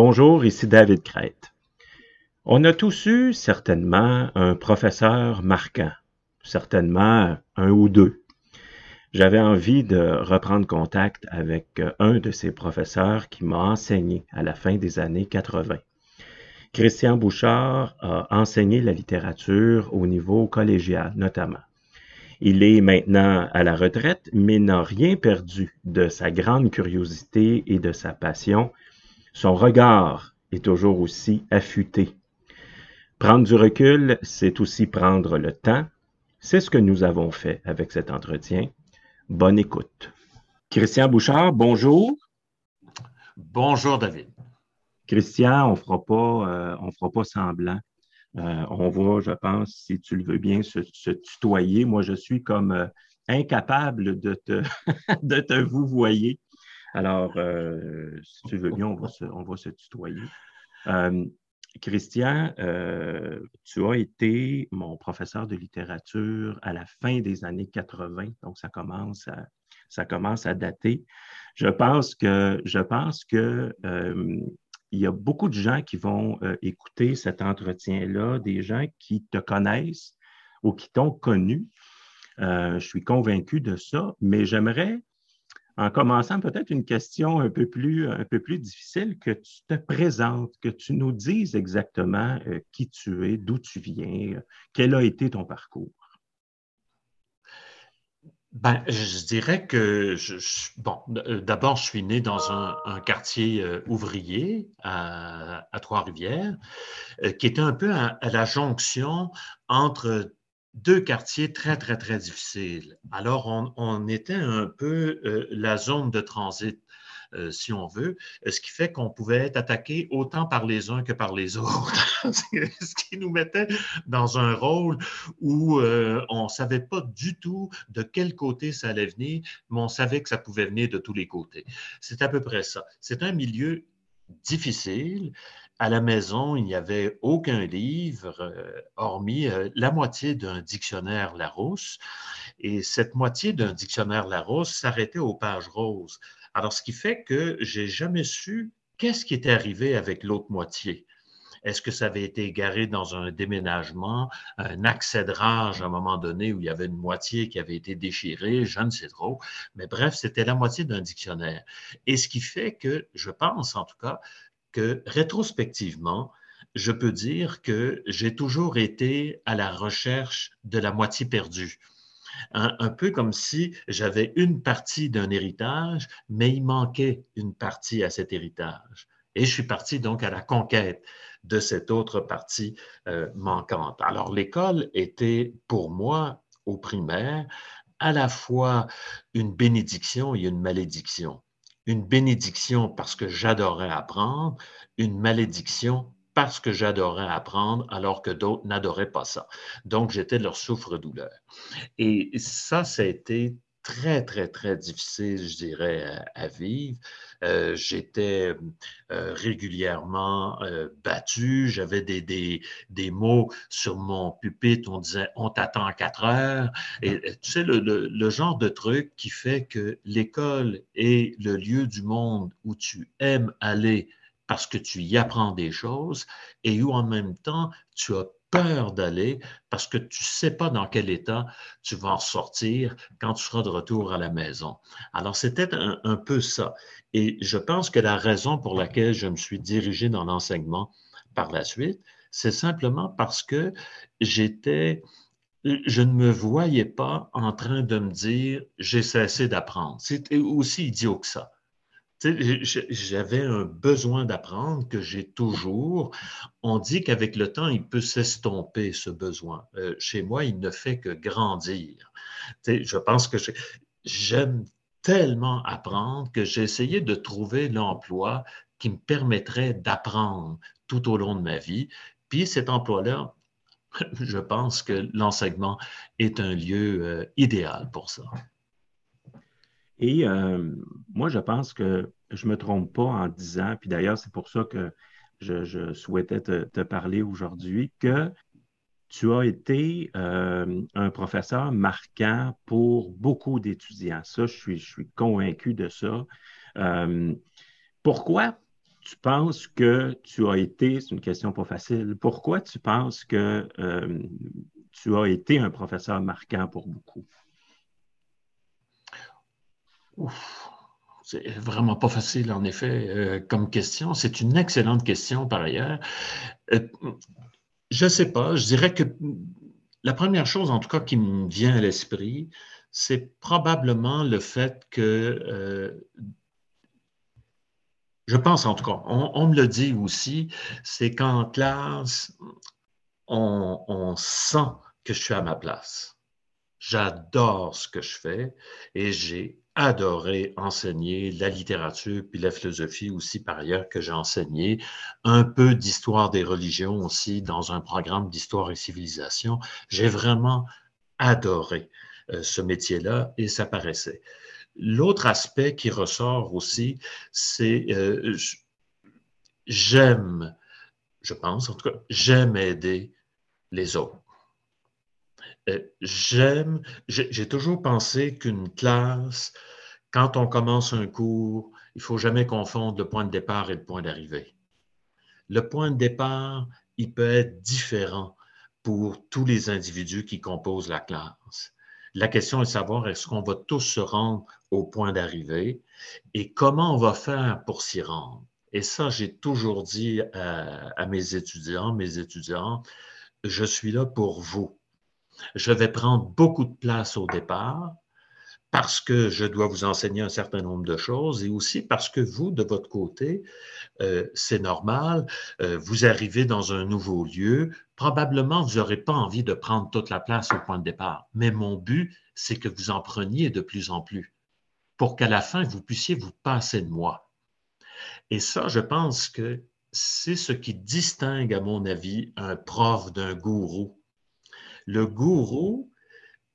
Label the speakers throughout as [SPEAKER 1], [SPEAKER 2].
[SPEAKER 1] Bonjour, ici David Crête. On a tous eu certainement un professeur marquant, certainement un ou deux. J'avais envie de reprendre contact avec un de ces professeurs qui m'a enseigné à la fin des années 80. Christian Bouchard a enseigné la littérature au niveau collégial notamment. Il est maintenant à la retraite, mais n'a rien perdu de sa grande curiosité et de sa passion. Son regard est toujours aussi affûté. Prendre du recul, c'est aussi prendre le temps. C'est ce que nous avons fait avec cet entretien. Bonne écoute. Christian Bouchard, bonjour.
[SPEAKER 2] Bonjour, David.
[SPEAKER 1] Christian, on fera pas, euh, on fera pas semblant. Euh, on va, je pense, si tu le veux bien, se, tutoyer. Moi, je suis comme euh, incapable de te, de te vouvoyer. Alors, euh, si tu veux bien, on va se, tutoyer. Christian, tu as été mon professeur de littérature à la fin des années 80, donc ça commence à, ça commence à dater. Je pense que, je pense que il y a beaucoup de gens qui vont euh, écouter cet entretien-là, des gens qui te connaissent ou qui t'ont connu. Euh, je suis convaincu de ça, mais j'aimerais, en commençant peut-être une question un peu plus, un peu plus difficile, que tu te présentes, que tu nous dises exactement euh, qui tu es, d'où tu viens, quel a été ton parcours?
[SPEAKER 2] Ben, je dirais que, bon, euh, d'abord, je suis né dans un, quartier euh, ouvrier à, Trois-Rivières, euh, qui était un peu à, la jonction entre deux quartiers très, très, très difficiles. Alors, on, était un peu la zone de transit euh, si on veut, euh, ce qui fait qu'on pouvait être attaqué autant par les uns que par les autres, ce qui nous mettait dans un rôle où euh, on ne savait pas du tout de quel côté ça allait venir, mais on savait que ça pouvait venir de tous les côtés. C'est à peu près ça. C'est un milieu difficile. À la maison, il n'y avait aucun livre, hormis la moitié d'un dictionnaire Larousse. Et cette moitié d'un dictionnaire Larousse s'arrêtait aux pages roses. Alors, ce qui fait que j'ai jamais su qu'est-ce qui était arrivé avec l'autre moitié. Est-ce que ça avait été égaré dans un déménagement, un accès de rage à un moment donné où il y avait une moitié qui avait été déchirée, je ne sais trop. Mais bref, c'était la moitié d'un dictionnaire. Et ce qui fait que, je pense en tout cas, que rétrospectivement, je peux dire que j'ai toujours été à la recherche de la moitié perdue un, peu comme si j'avais une partie d'un héritage, mais il manquait une partie à cet héritage. Et je suis parti donc à la conquête de cette autre partie euh, manquante. Alors l'école était pour moi au primaire à la fois une bénédiction et une malédiction. Une bénédiction parce que j'adorais apprendre, une malédiction parce que j'adorais apprendre alors que d'autres n'adoraient pas ça. Donc, j'étais leur souffre-douleur. Et ça, ça a été très, très, très difficile, je dirais, à, vivre. Euh, j'étais euh, régulièrement euh, battu, j'avais des, des, des, mots sur mon pupitre, on disait on t'attend quatre heures. Et tu sais, le, le, le, genre de truc qui fait que l'école est le lieu du monde où tu aimes aller parce que tu y apprends des choses et où en même temps tu as peur d'aller parce que tu ne sais pas dans quel état tu vas en sortir quand tu seras de retour à la maison. Alors, c'était un, peu ça. Et je pense que la raison pour laquelle je me suis dirigé dans l'enseignement par la suite, c'est simplement parce que j'étais, je ne me voyais pas en train de me dire j'ai cessé d'apprendre. C'était aussi idiot que ça. J'avais un besoin d'apprendre que j'ai toujours. On dit qu'avec le temps, il peut s'estomper ce besoin. Euh, chez moi, il ne fait que grandir. Je pense que j'aime tellement apprendre que j'ai essayé de trouver l'emploi qui me permettrait d'apprendre tout au long de ma vie. Puis cet emploi-là, je pense que l'enseignement est un lieu euh, idéal pour ça.
[SPEAKER 1] Et euh, moi, je pense que je ne me trompe pas en disant, puis d'ailleurs, c'est pour ça que je, souhaitais te, parler aujourd'hui, que tu as été euh, un professeur marquant pour beaucoup d'étudiants. Ça, je suis, je suis convaincu de ça. Euh, pourquoi tu penses que tu as été, c'est une question pas facile, pourquoi tu penses que tu as été un professeur marquant pour beaucoup?
[SPEAKER 2] C'est vraiment pas facile, en effet, euh, comme question. C'est une excellente question, par ailleurs. Euh, je ne sais pas, je dirais que la première chose, en tout cas, qui me vient à l'esprit, c'est probablement le fait que je pense en tout cas, on, me le dit aussi, c'est qu'en classe, on, sent que je suis à ma place. J'adore ce que je fais et j'ai adoré enseigner la littérature puis la philosophie aussi par ailleurs que j'ai enseigné, un peu d'histoire des religions aussi dans un programme d'histoire et civilisation. J'ai vraiment adoré euh, ce métier-là et ça paraissait. L'autre aspect qui ressort aussi, c'est euh, j'aime, je pense en tout cas, j'aime aider les autres. Euh, j'aime, j'ai toujours pensé qu'une classe, quand on commence un cours, il faut jamais confondre le point de départ et le point d'arrivée. Le point de départ, il peut être différent pour tous les individus qui composent la classe. La question est de savoir est-ce qu'on va tous se rendre au point d'arrivée et comment on va faire pour s'y rendre? Et ça, j'ai toujours dit à, mes étudiants, mes étudiants, je suis là pour vous. Je vais prendre beaucoup de place au départ parce que je dois vous enseigner un certain nombre de choses et aussi parce que vous, de votre côté, euh, c'est normal, euh, vous arrivez dans un nouveau lieu, probablement vous n'aurez pas envie de prendre toute la place au point de départ, mais mon but, c'est que vous en preniez de plus en plus pour qu'à la fin, vous puissiez vous passer de moi. Et ça, je pense que c'est ce qui distingue, à mon avis, un prof d'un gourou. Le gourou,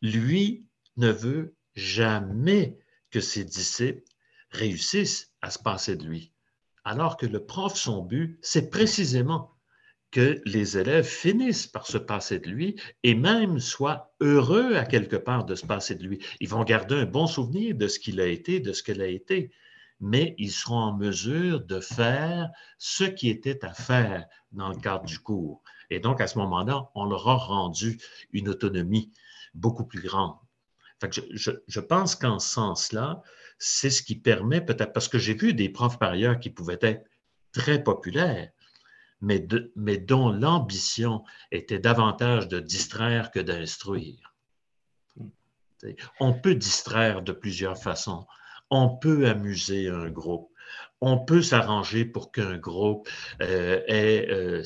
[SPEAKER 2] lui, ne veut jamais que ses disciples réussissent à se passer de lui. Alors que le prof, son but, c'est précisément que les élèves finissent par se passer de lui et même soient heureux à quelque part de se passer de lui. Ils vont garder un bon souvenir de ce qu'il a été, de ce qu'elle a été, mais ils seront en mesure de faire ce qui était à faire dans le cadre du cours. Et donc, à ce moment-là, on leur a rendu une autonomie beaucoup plus grande. je, je pense qu'en ce sens-là, c'est ce qui permet peut-être, parce que j'ai vu des profs par ailleurs qui pouvaient être très populaires, mais, mais dont l'ambition était davantage de distraire que d'instruire. On peut distraire de plusieurs façons. On peut amuser un groupe. On peut s'arranger pour qu'un groupe euh, ait, euh,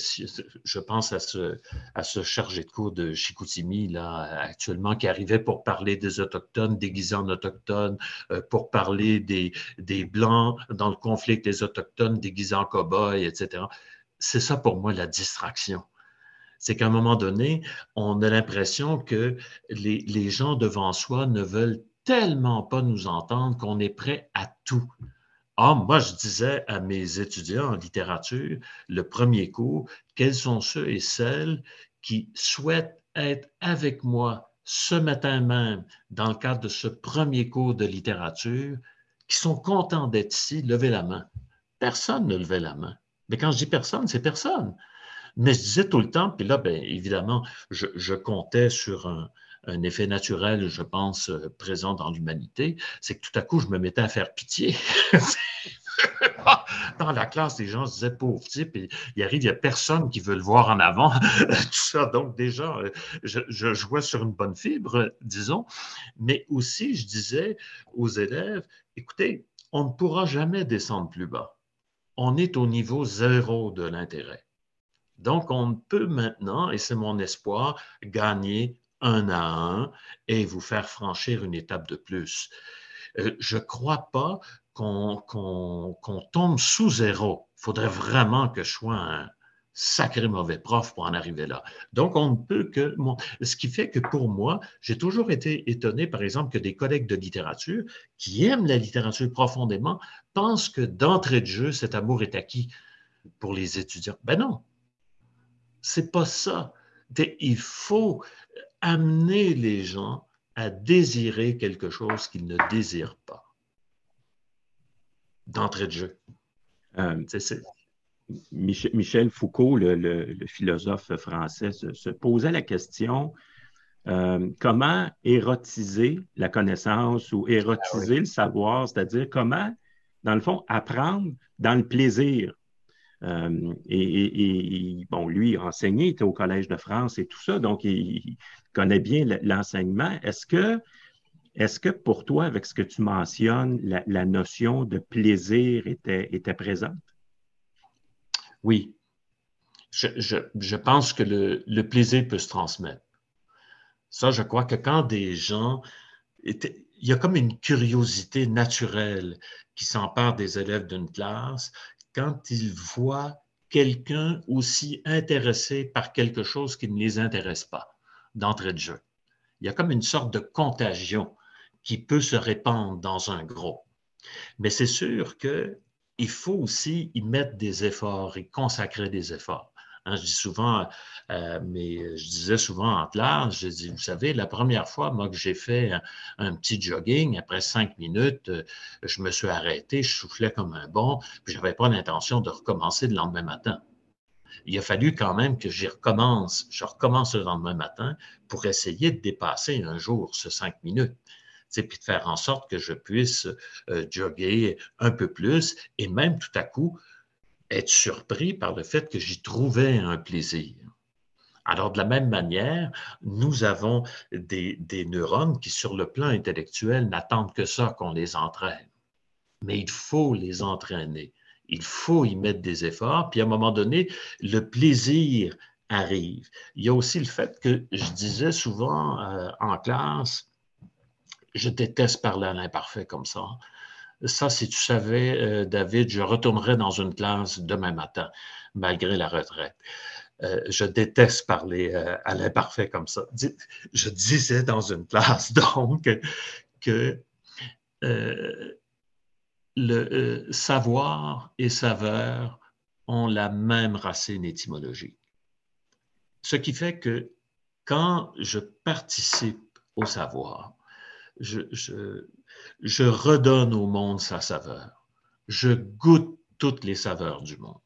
[SPEAKER 2] je pense à ce, chargé de cours de Chicoutimi, là, actuellement, qui arrivait pour parler des Autochtones déguisés en Autochtones, euh, pour parler des, des Blancs dans le conflit avec les Autochtones déguisés en cow-boys, etc c'est ça pour moi la distraction. C'est qu'à un moment donné, on a l'impression que les, gens devant soi ne veulent tellement pas nous entendre qu'on est prêt à tout. Ah, moi, je disais à mes étudiants en littérature, le premier cours, quels sont ceux et celles qui souhaitent être avec moi ce matin même dans le cadre de ce premier cours de littérature, qui sont contents d'être ici, levez la main. Personne ne levait la main. Mais quand je dis personne, c'est personne. Mais je disais tout le temps, puis là, bien, évidemment, je, comptais sur un, effet naturel, je pense, euh, présent dans l'humanité, c'est que tout à coup, je me mettais à faire pitié. dans la classe, les gens se disaient pauvre type, il arrive, il n'y a personne qui veut le voir en avant. tout ça, donc déjà, euh, je, je, jouais sur une bonne fibre, disons, mais aussi, je disais aux élèves, écoutez, on ne pourra jamais descendre plus bas on est au niveau zéro de l'intérêt. Donc, on peut maintenant, et c'est mon espoir, gagner un à un et vous faire franchir une étape de plus. Euh, je ne crois pas qu'on tombe sous zéro. Il faudrait vraiment que je sois un, sacré mauvais prof pour en arriver là. Donc, on ne peut que... Ce qui fait que pour moi, j'ai toujours été étonné, par exemple, que des collègues de littérature qui aiment la littérature profondément pensent que d'entrée de jeu, cet amour est acquis pour les étudiants. Ben non, c'est pas ça. Il faut amener les gens à désirer quelque chose qu'ils ne désirent pas d'entrée de jeu.
[SPEAKER 1] Euh, Michel Foucault, le, philosophe français, se, posait la question euh, comment érotiser la connaissance ou érotiser ah le savoir, c'est-à-dire comment, dans le fond, apprendre dans le plaisir. Euh, et, bon, lui, enseigné, il était au Collège de France et tout ça, donc il, connaît bien l'enseignement. Est-ce que, est que pour toi, avec ce que tu mentionnes, la, notion de plaisir était, était présente?
[SPEAKER 2] Oui. Je, pense que le, plaisir peut se transmettre. Ça, je crois que quand des gens... il y a comme une curiosité naturelle qui s'empare des élèves d'une classe quand ils voient quelqu'un aussi intéressé par quelque chose qui ne les intéresse pas d'entrée de jeu. Il y a comme une sorte de contagion qui peut se répandre dans un groupe. Mais c'est sûr qu'il faut aussi y mettre des efforts et consacrer des efforts. Hein, je dis souvent, euh, mais je disais souvent en classe, je dis, vous savez, la première fois, moi, que j'ai fait un, petit jogging, après cinq minutes, euh, je me suis arrêté, je soufflais comme un bon, puis je n'avais pas l'intention de recommencer le lendemain matin. Il a fallu quand même que j'y recommence, je recommence le lendemain matin pour essayer de dépasser un jour ce cinq minutes puis de faire en sorte que je puisse euh, jogger un peu plus et même tout à coup être surpris par le fait que j'y trouvais un plaisir. Alors, de la même manière, nous avons des, neurones qui, sur le plan intellectuel, n'attendent que ça qu'on les entraîne. Mais il faut les entraîner. Il faut y mettre des efforts. Puis, à un moment donné, le plaisir arrive. Il y a aussi le fait que je disais souvent euh, en classe, je déteste parler à l'imparfait comme ça. Ça, si tu savais, euh, David, je retournerais dans une classe demain matin, malgré la retraite. Euh, je déteste parler euh, à l'imparfait comme ça. Je disais dans une classe, donc, que le savoir et saveur ont la même racine étymologique. Ce qui fait que quand je participe au savoir, je, je redonne au monde sa saveur. Je goûte toutes les saveurs du monde.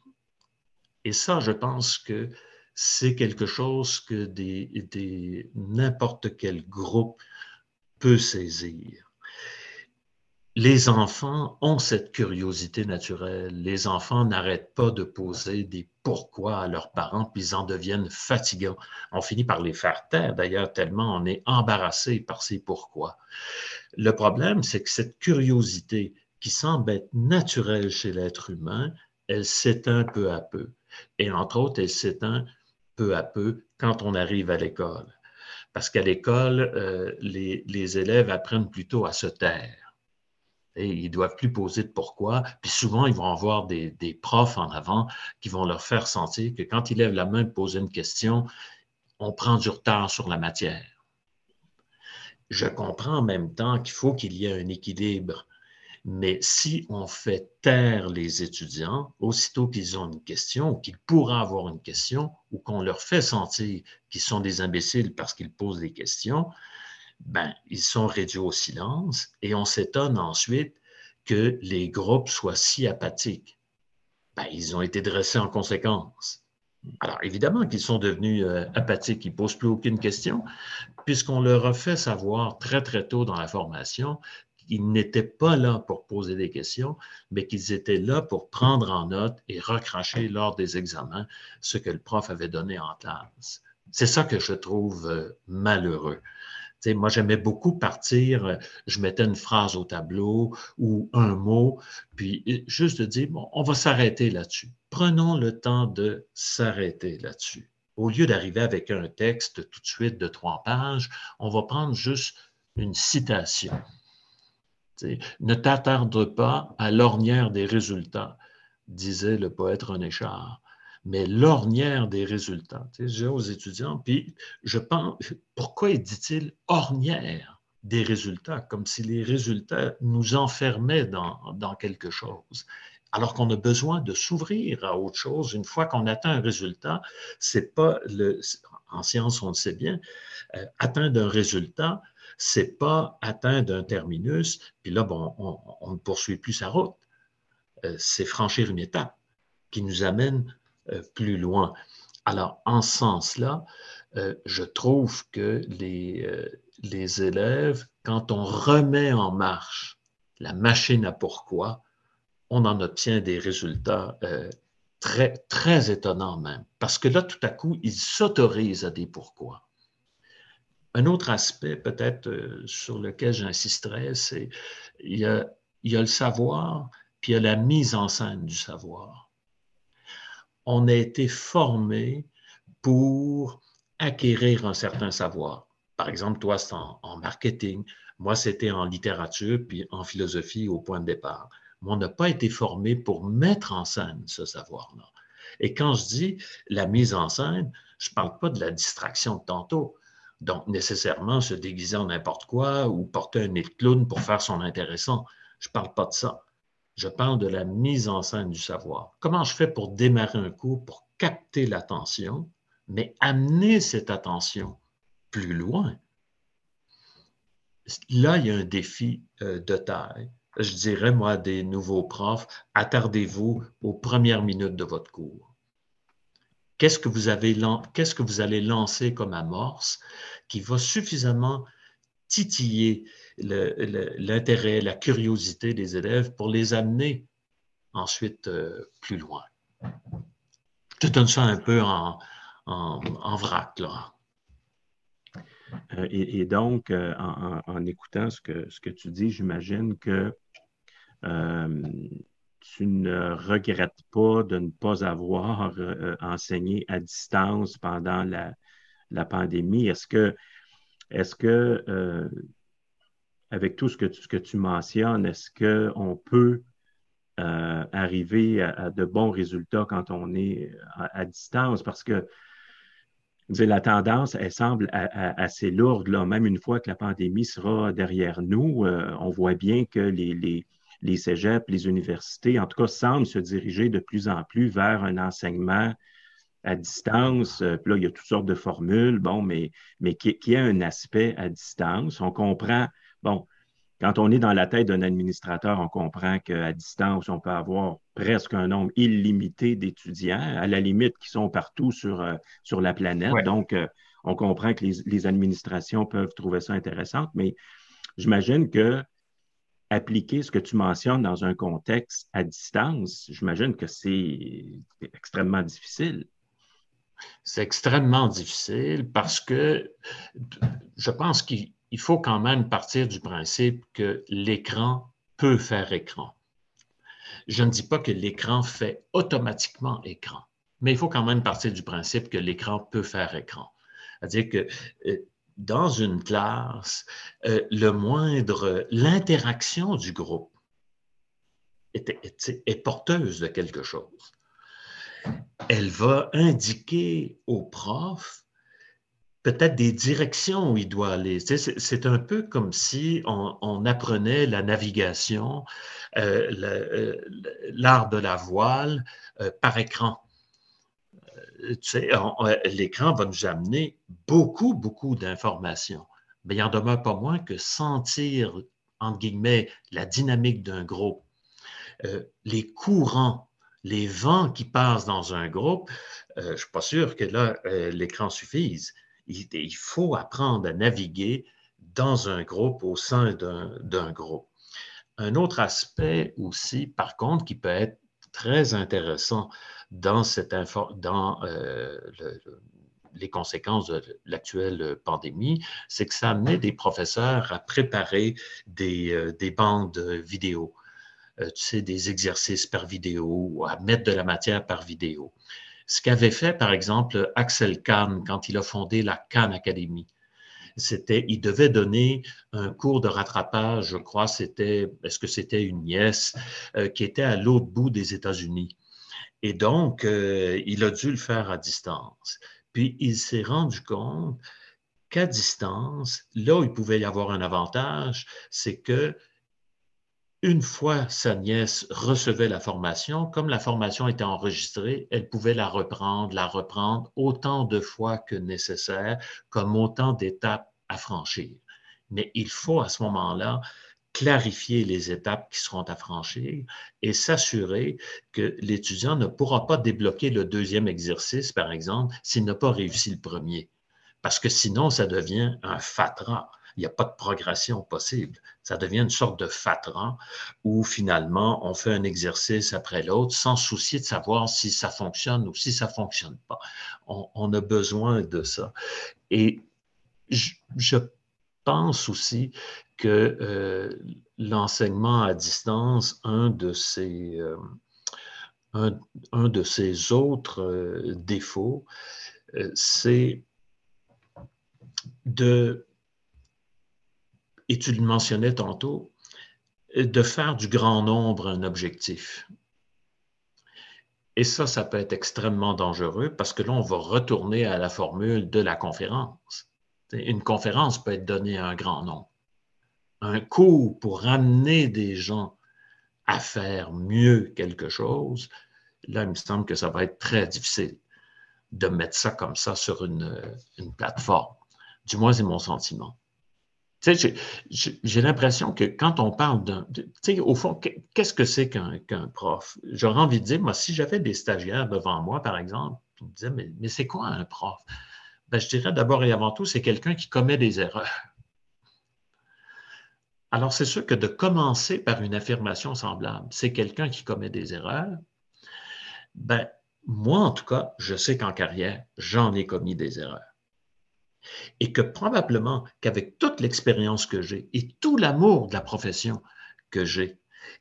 [SPEAKER 2] Et ça, je pense que c'est quelque chose que des, n'importe quel groupe peut saisir. Les enfants ont cette curiosité naturelle. Les enfants n'arrêtent pas de poser des pourquoi à leurs parents, puis ils en deviennent fatigants. On finit par les faire taire, d'ailleurs, tellement on est embarrassé par ces pourquoi. Le problème, c'est que cette curiosité qui semble être naturelle chez l'être humain, elle s'éteint peu à peu. Et entre autres, elle s'éteint peu à peu quand on arrive à l'école. Parce qu'à l'école, euh, les élèves apprennent plutôt à se taire ils doivent plus poser de pourquoi. Puis souvent, ils vont avoir des, profs en avant qui vont leur faire sentir que quand ils lèvent la main pour poser une question, on prend du retard sur la matière. Je comprends en même temps qu'il faut qu'il y ait un équilibre. Mais si on fait taire les étudiants, aussitôt qu'ils ont une question qu'ils pourraient avoir une question, ou qu'on leur fait sentir qu'ils sont des imbéciles parce qu'ils posent des questions, ben, ils sont réduits au silence et on s'étonne ensuite que les groupes soient si apathiques. Ben, ils ont été dressés en conséquence. Alors, évidemment qu'ils sont devenus euh, apathiques, ils ne posent plus aucune question, puisqu'on leur a fait savoir très, très tôt dans la formation qu'ils n'étaient pas là pour poser des questions, mais qu'ils étaient là pour prendre en note et recracher lors des examens ce que le prof avait donné en classe. C'est ça que je trouve euh, moi, j'aimais beaucoup partir, je mettais une phrase au tableau ou un mot, puis euh, juste de dire, on va s'arrêter là-dessus. Prenons le temps de s'arrêter là-dessus. Au lieu d'arriver avec un texte tout de suite de trois pages, on va prendre juste une citation. ne t'attarde pas à l'ornière des résultats, disait le poète René Char mais l'ornière des résultats. Tu sais, aux étudiants, puis je pense, pourquoi dit-il ornière des résultats, comme si les résultats nous enfermaient dans, dans quelque chose alors qu'on a besoin de s'ouvrir à autre chose. Une fois qu'on atteint un résultat, c'est pas le, en science on le sait bien, euh, atteindre un résultat, c'est pas atteindre un terminus, puis là, bon, on, ne poursuit plus sa route. Euh, c'est franchir une étape qui nous amène plus loin. Alors, en ce sens-là, euh, je trouve que les, euh, les élèves, quand on remet en marche la machine à pourquoi, on en obtient des résultats très, étonnants même. Parce que là, tout à coup, ils s'autorisent à des pourquoi. Un autre aspect peut-être sur lequel j'insisterai, c'est il y a, y a le savoir, puis il y a la mise en scène du savoir. On a été formé pour acquérir un certain savoir. Par exemple, toi, c'est en, marketing, moi, c'était en littérature, puis en philosophie au point de départ. Mais on n'a pas été formé pour mettre en scène ce savoir-là. Et quand je dis la mise en scène, je ne parle pas de la distraction de tantôt. Donc, nécessairement se déguiser en n'importe quoi ou porter un nez de clown pour faire son intéressant. Je ne parle pas de ça. Je parle de la mise en scène du savoir. Comment je fais pour démarrer un cours, pour capter l'attention, mais amener cette attention plus loin? Là, il y a un défi euh, de taille. Je dirais, moi, des nouveaux profs, attardez-vous aux premières minutes de votre cours. Qu'est-ce que vous, qu'est-ce que vous allez lancer comme amorce qui va suffisamment titiller l'intérêt, la curiosité des élèves pour les amener ensuite euh, plus loin. Je te donne un peu en, vrac, là.
[SPEAKER 1] Euh, et, donc, euh, en, écoutant ce que, ce que tu dis, j'imagine que tu ne regrettes pas de ne pas avoir enseigné à distance pendant la, la pandémie. Est-ce que, est-ce que avec tout ce que tu, que tu mentionnes, est-ce qu'on peut euh, arriver à, de bons résultats quand on est à, distance? Parce que la tendance, elle semble assez lourde, là, même une fois que la pandémie sera derrière nous. Euh, on voit bien que les, les, les cégeps, les universités, en tout cas, semblent se diriger de plus en plus vers un enseignement à distance. Euh, puis là, il y a toutes sortes de formules, bon, mais, mais qui, qui a un aspect à distance. On comprend Bon, quand on est dans la tête d'un administrateur, on comprend qu'à distance, on peut avoir presque un nombre illimité d'étudiants, à la limite qui sont partout sur, euh, sur la planète. Donc, euh, on comprend que les, administrations peuvent trouver ça intéressant, mais j'imagine que appliquer ce que tu mentionnes dans un contexte à distance, j'imagine que c'est extrêmement difficile.
[SPEAKER 2] C'est extrêmement difficile parce que je pense qu'il il faut quand même partir du principe que l'écran peut faire écran. Je ne dis pas que l'écran fait automatiquement écran, mais il faut quand même partir du principe que l'écran peut faire écran. C'est-à-dire que euh, dans une classe, euh, le moindre, l'interaction du groupe est, porteuse de quelque chose. Elle va indiquer au prof peut-être des directions où il doit aller. c'est un peu comme si on, apprenait la navigation, euh, euh, l'art de la voile euh, par écran. L'écran va nous amener beaucoup, beaucoup d'informations. Mais il n'en demeure pas moins que sentir, entre guillemets, la dynamique d'un groupe, les courants, les vents qui passent dans un groupe, je ne suis pas sûr que là, l'écran suffise il, faut apprendre à naviguer dans un groupe, au sein d'un groupe. Un autre aspect aussi, par contre, qui peut être très intéressant dans, euh, les conséquences de l'actuelle pandémie, c'est que ça amenait des professeurs à préparer des, euh, des bandes vidéo, euh, tu sais, des exercices par vidéo, à mettre de la matière par vidéo ce qu'avait fait, par exemple, Axel Kahn quand il a fondé la Kahn Academy. C'était, il devait donner un cours de rattrapage, je crois, c'était, est-ce que c'était une nièce euh, qui était à l'autre bout des États-Unis. Et donc, euh, il a dû le faire à distance. Puis, il s'est rendu compte qu'à distance, là où il pouvait y avoir un avantage, c'est que une fois sa nièce recevait la formation, comme la formation était enregistrée, elle pouvait la reprendre, la reprendre autant de fois que nécessaire, comme autant d'étapes à franchir. Mais il faut à ce moment-là clarifier les étapes qui seront à franchir et s'assurer que l'étudiant ne pourra pas débloquer le deuxième exercice, par exemple, s'il n'a pas réussi le premier. Parce que sinon, ça devient un fatras. Il n'y a pas de progression possible. Ça devient une sorte de fatras où finalement on fait un exercice après l'autre sans soucier de savoir si ça fonctionne ou si ça ne fonctionne pas. On, a besoin de ça. Et je, pense aussi que euh, l'enseignement à distance, un de ses, euh, un, de ses autres euh, défauts, c'est de, et tu le mentionnais tantôt, de faire du grand nombre un objectif. Et ça, ça peut être extrêmement dangereux parce que là, on va retourner à la formule de la conférence. Une conférence peut être donnée à un grand nombre. Un cours pour amener des gens à faire mieux quelque chose, là, il me semble que ça va être très difficile de mettre ça comme ça sur une, plateforme. Du moins, c'est mon sentiment. J'ai l'impression que quand on parle d'un. Au fond, qu'est-ce que c'est qu'un prof? J'aurais envie de dire, moi, si j'avais des stagiaires devant moi, par exemple, qui me disaient, mais, mais c'est quoi un prof? Ben, je dirais d'abord et avant tout, c'est quelqu'un qui commet des erreurs. Alors, c'est sûr que de commencer par une affirmation semblable, c'est quelqu'un qui commet des erreurs, ben, moi, en tout cas, je sais qu'en carrière, j'en ai commis des erreurs. Et que probablement qu'avec toute l'expérience que j'ai et tout l'amour de la profession que j'ai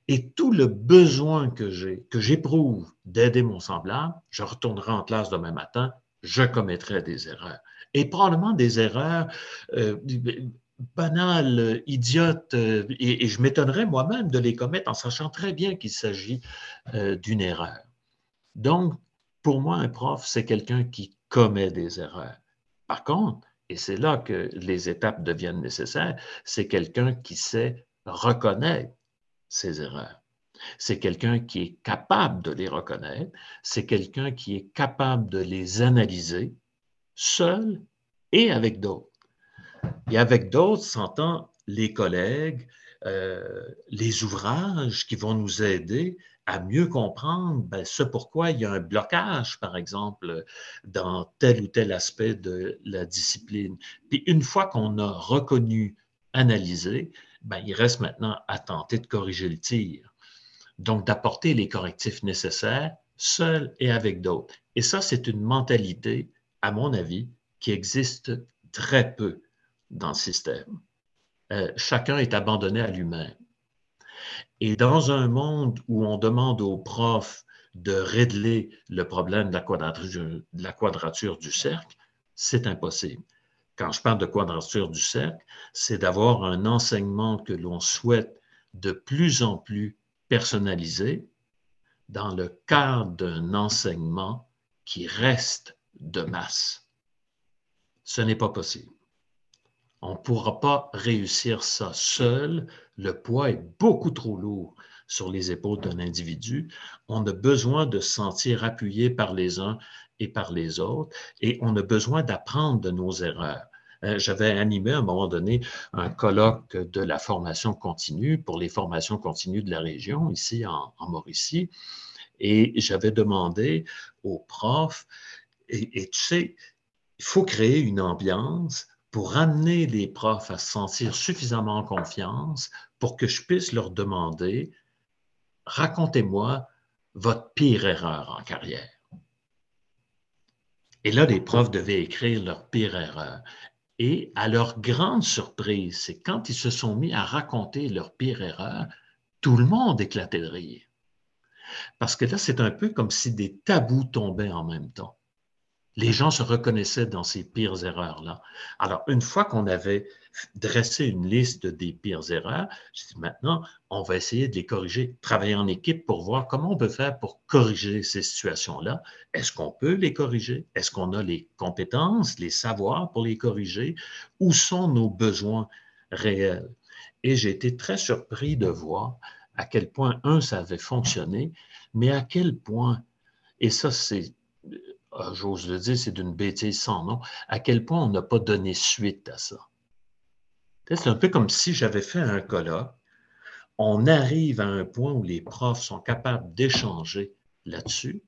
[SPEAKER 2] et tout le besoin que j'ai, que j'éprouve d'aider mon semblable, je retournerai en classe demain matin je commettrais des erreurs. Et probablement des erreurs euh, banales, idiotes, euh, et, je m'étonnerais moi-même de les commettre en sachant très bien qu'il s'agit euh, d'une erreur. Donc, pour moi, un prof, c'est quelqu'un qui commet des erreurs. Par contre, et c'est là que les étapes deviennent nécessaires, c'est quelqu'un qui sait reconnaître ses erreurs. C'est quelqu'un qui est capable de les reconnaître, c'est quelqu'un qui est capable de les analyser seul et avec d'autres. Et avec d'autres, s'entend les collègues, euh, les ouvrages qui vont nous aider à mieux comprendre ben, ce pourquoi il y a un blocage, par exemple, dans tel ou tel aspect de la discipline. Puis une fois qu'on a reconnu, analysé, ben, il reste maintenant à tenter de corriger le tir. Donc, d'apporter les correctifs nécessaires seul et avec d'autres. Et ça, c'est une mentalité, à mon avis, qui existe très peu dans le système. Euh, chacun est abandonné à lui-même. Et dans un monde où on demande aux profs de régler le problème de la quadrature, de la quadrature du cercle, c'est impossible. Quand je parle de quadrature du cercle, c'est d'avoir un enseignement que l'on souhaite de plus en plus personnalisé dans le cadre d'un enseignement qui reste de masse. Ce n'est pas possible. On ne pourra pas réussir ça seul. Le poids est beaucoup trop lourd sur les épaules d'un individu. On a besoin de se sentir appuyé par les uns et par les autres et on a besoin d'apprendre de nos erreurs. Euh, j'avais animé à un moment donné un colloque de la formation continue pour les formations continues de la région, ici en, Mauricie, et j'avais demandé aux profs, et, tu sais, il faut créer une ambiance pour amener les profs à se sentir suffisamment en confiance pour que je puisse leur demander, racontez-moi votre pire erreur en carrière. Et là, les profs devaient écrire leur pire erreur. Et à leur grande surprise, c'est quand ils se sont mis à raconter leur pire erreur, tout le monde éclatait de rire. Parce que là, c'est un peu comme si des tabous tombaient en même temps. Les gens se reconnaissaient dans ces pires erreurs-là. Alors, une fois qu'on avait dressé une liste des pires erreurs, je dis maintenant, on va essayer de les corriger, travailler en équipe pour voir comment on peut faire pour corriger ces situations-là. Est-ce qu'on peut les corriger? Est-ce qu'on a les compétences, les savoirs pour les corriger? Où sont nos besoins réels? Et j'ai été très surpris de voir à quel point, un, ça avait fonctionné, mais à quel point, et ça, c'est j'ose le dire, c'est d'une bêtise sans nom, à quel point on n'a pas donné suite à ça? C'est un peu comme si j'avais fait un colloque on arrive à un point où les profs sont capables d'échanger là-dessus.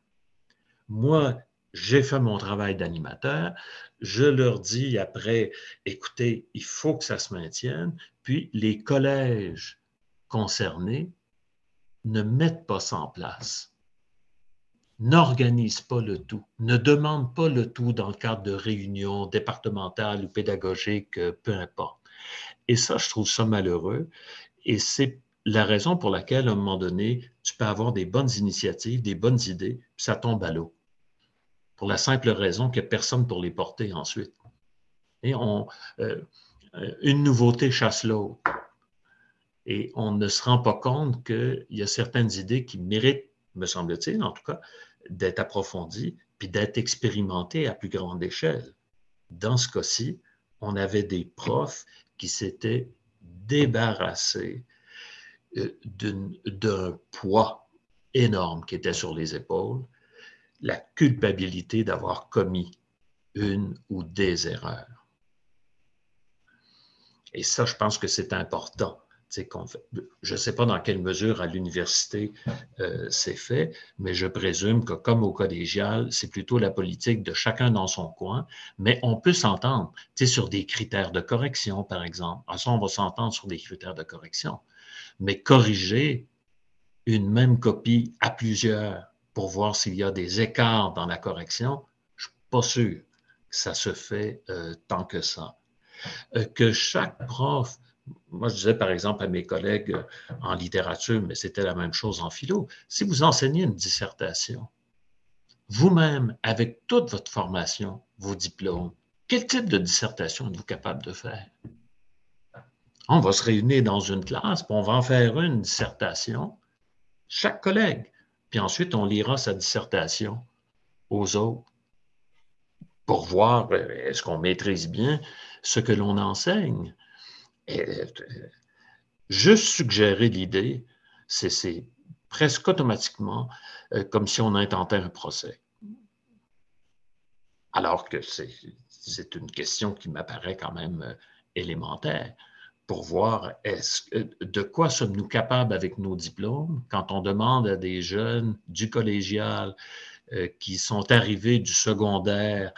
[SPEAKER 2] Moi, j'ai fait mon travail d'animateur. Je leur dis après, écoutez, il faut que ça se maintienne. Puis les collèges concernés ne mettent pas ça en place, n'organisent pas le tout, ne demandent pas le tout dans le cadre de réunions départementales ou pédagogiques, peu importe. Et ça, je trouve ça malheureux. Et c'est la raison pour laquelle, à un moment donné, tu peux avoir des bonnes initiatives, des bonnes idées, ça tombe à l'eau. Pour la simple raison qu'il n'y a personne pour les porter ensuite. Et on, euh, une nouveauté chasse l'autre. Et on ne se rend pas compte qu'il y a certaines idées qui méritent, me semble-t-il en tout cas, d'être approfondies puis d'être expérimentées à plus grande échelle. Dans ce cas-ci, on avait des profs qui s'étaient débarrassés euh, d'un poids énorme qui était sur les épaules, la culpabilité d'avoir commis une ou des erreurs. Et ça, je pense que c'est important. Je ne sais pas dans quelle mesure à l'université euh, c'est fait, mais je présume que comme au collégial, c'est plutôt la politique de chacun dans son coin, mais on peut s'entendre sur des critères de correction, par exemple. À ça, on va s'entendre sur des critères de correction. Mais corriger une même copie à plusieurs pour voir s'il y a des écarts dans la correction, je ne suis pas sûr que ça se fait euh, tant que ça. Euh, que chaque prof moi, je disais par exemple à mes collègues en littérature, mais c'était la même chose en philo, si vous enseignez une dissertation, vous-même, avec toute votre formation, vos diplômes, quel type de dissertation êtes-vous capable de faire? On va se réunir dans une classe, puis on va en faire une dissertation, chaque collègue, puis ensuite on lira sa dissertation aux autres pour voir euh, est-ce qu'on maîtrise bien ce que l'on enseigne? Euh, juste suggérer l'idée, c'est presque automatiquement euh, comme si on intentait un procès. Alors que c'est une question qui m'apparaît quand même euh, élémentaire pour voir de quoi sommes-nous capables avec nos diplômes quand on demande à des jeunes du collégial qui sont arrivés du secondaire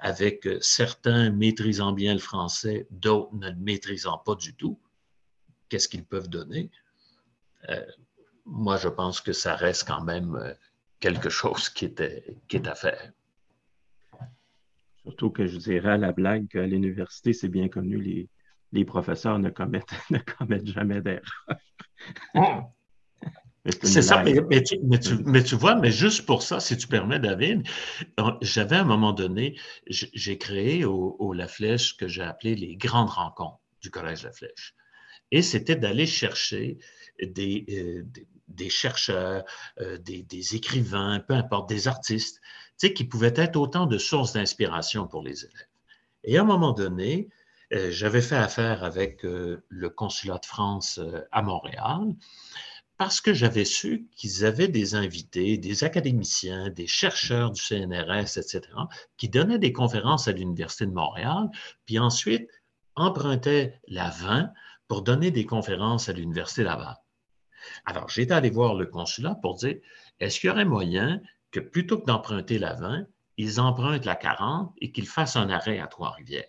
[SPEAKER 2] avec euh, certains maîtrisant bien le français, d'autres ne le maîtrisant pas du tout, qu'est-ce qu'ils peuvent donner? Euh, moi, je pense que ça reste quand même euh, quelque chose qui, était, qui est à faire.
[SPEAKER 1] Surtout que je dirais à la blague qu'à l'université, c'est bien connu, les, les professeurs ne commettent, ne commettent jamais d'erreur.
[SPEAKER 2] C'est ça, mais, tu, vois, mais juste pour ça, si tu permets, David, j'avais à un moment donné, j'ai créé au, La Flèche ce que j'ai appelé les grandes rencontres du Collège La Flèche. Et c'était d'aller chercher des, euh, des, chercheurs, euh, des, des, écrivains, peu importe, des artistes, tu sais, qui pouvaient être autant de sources d'inspiration pour les élèves. Et à un moment donné, euh, j'avais fait affaire avec le consulat de France à Montréal parce que j'avais su qu'ils avaient des invités, des académiciens, des chercheurs du CNRS, etc., qui donnaient des conférences à l'Université de Montréal, puis ensuite empruntaient la 20 pour donner des conférences à l'Université Laval. Alors, j'étais allé voir le consulat pour dire, est-ce qu'il y aurait moyen que plutôt que d'emprunter la 20, ils empruntent la 40 et qu'ils fassent un arrêt à Trois-Rivières?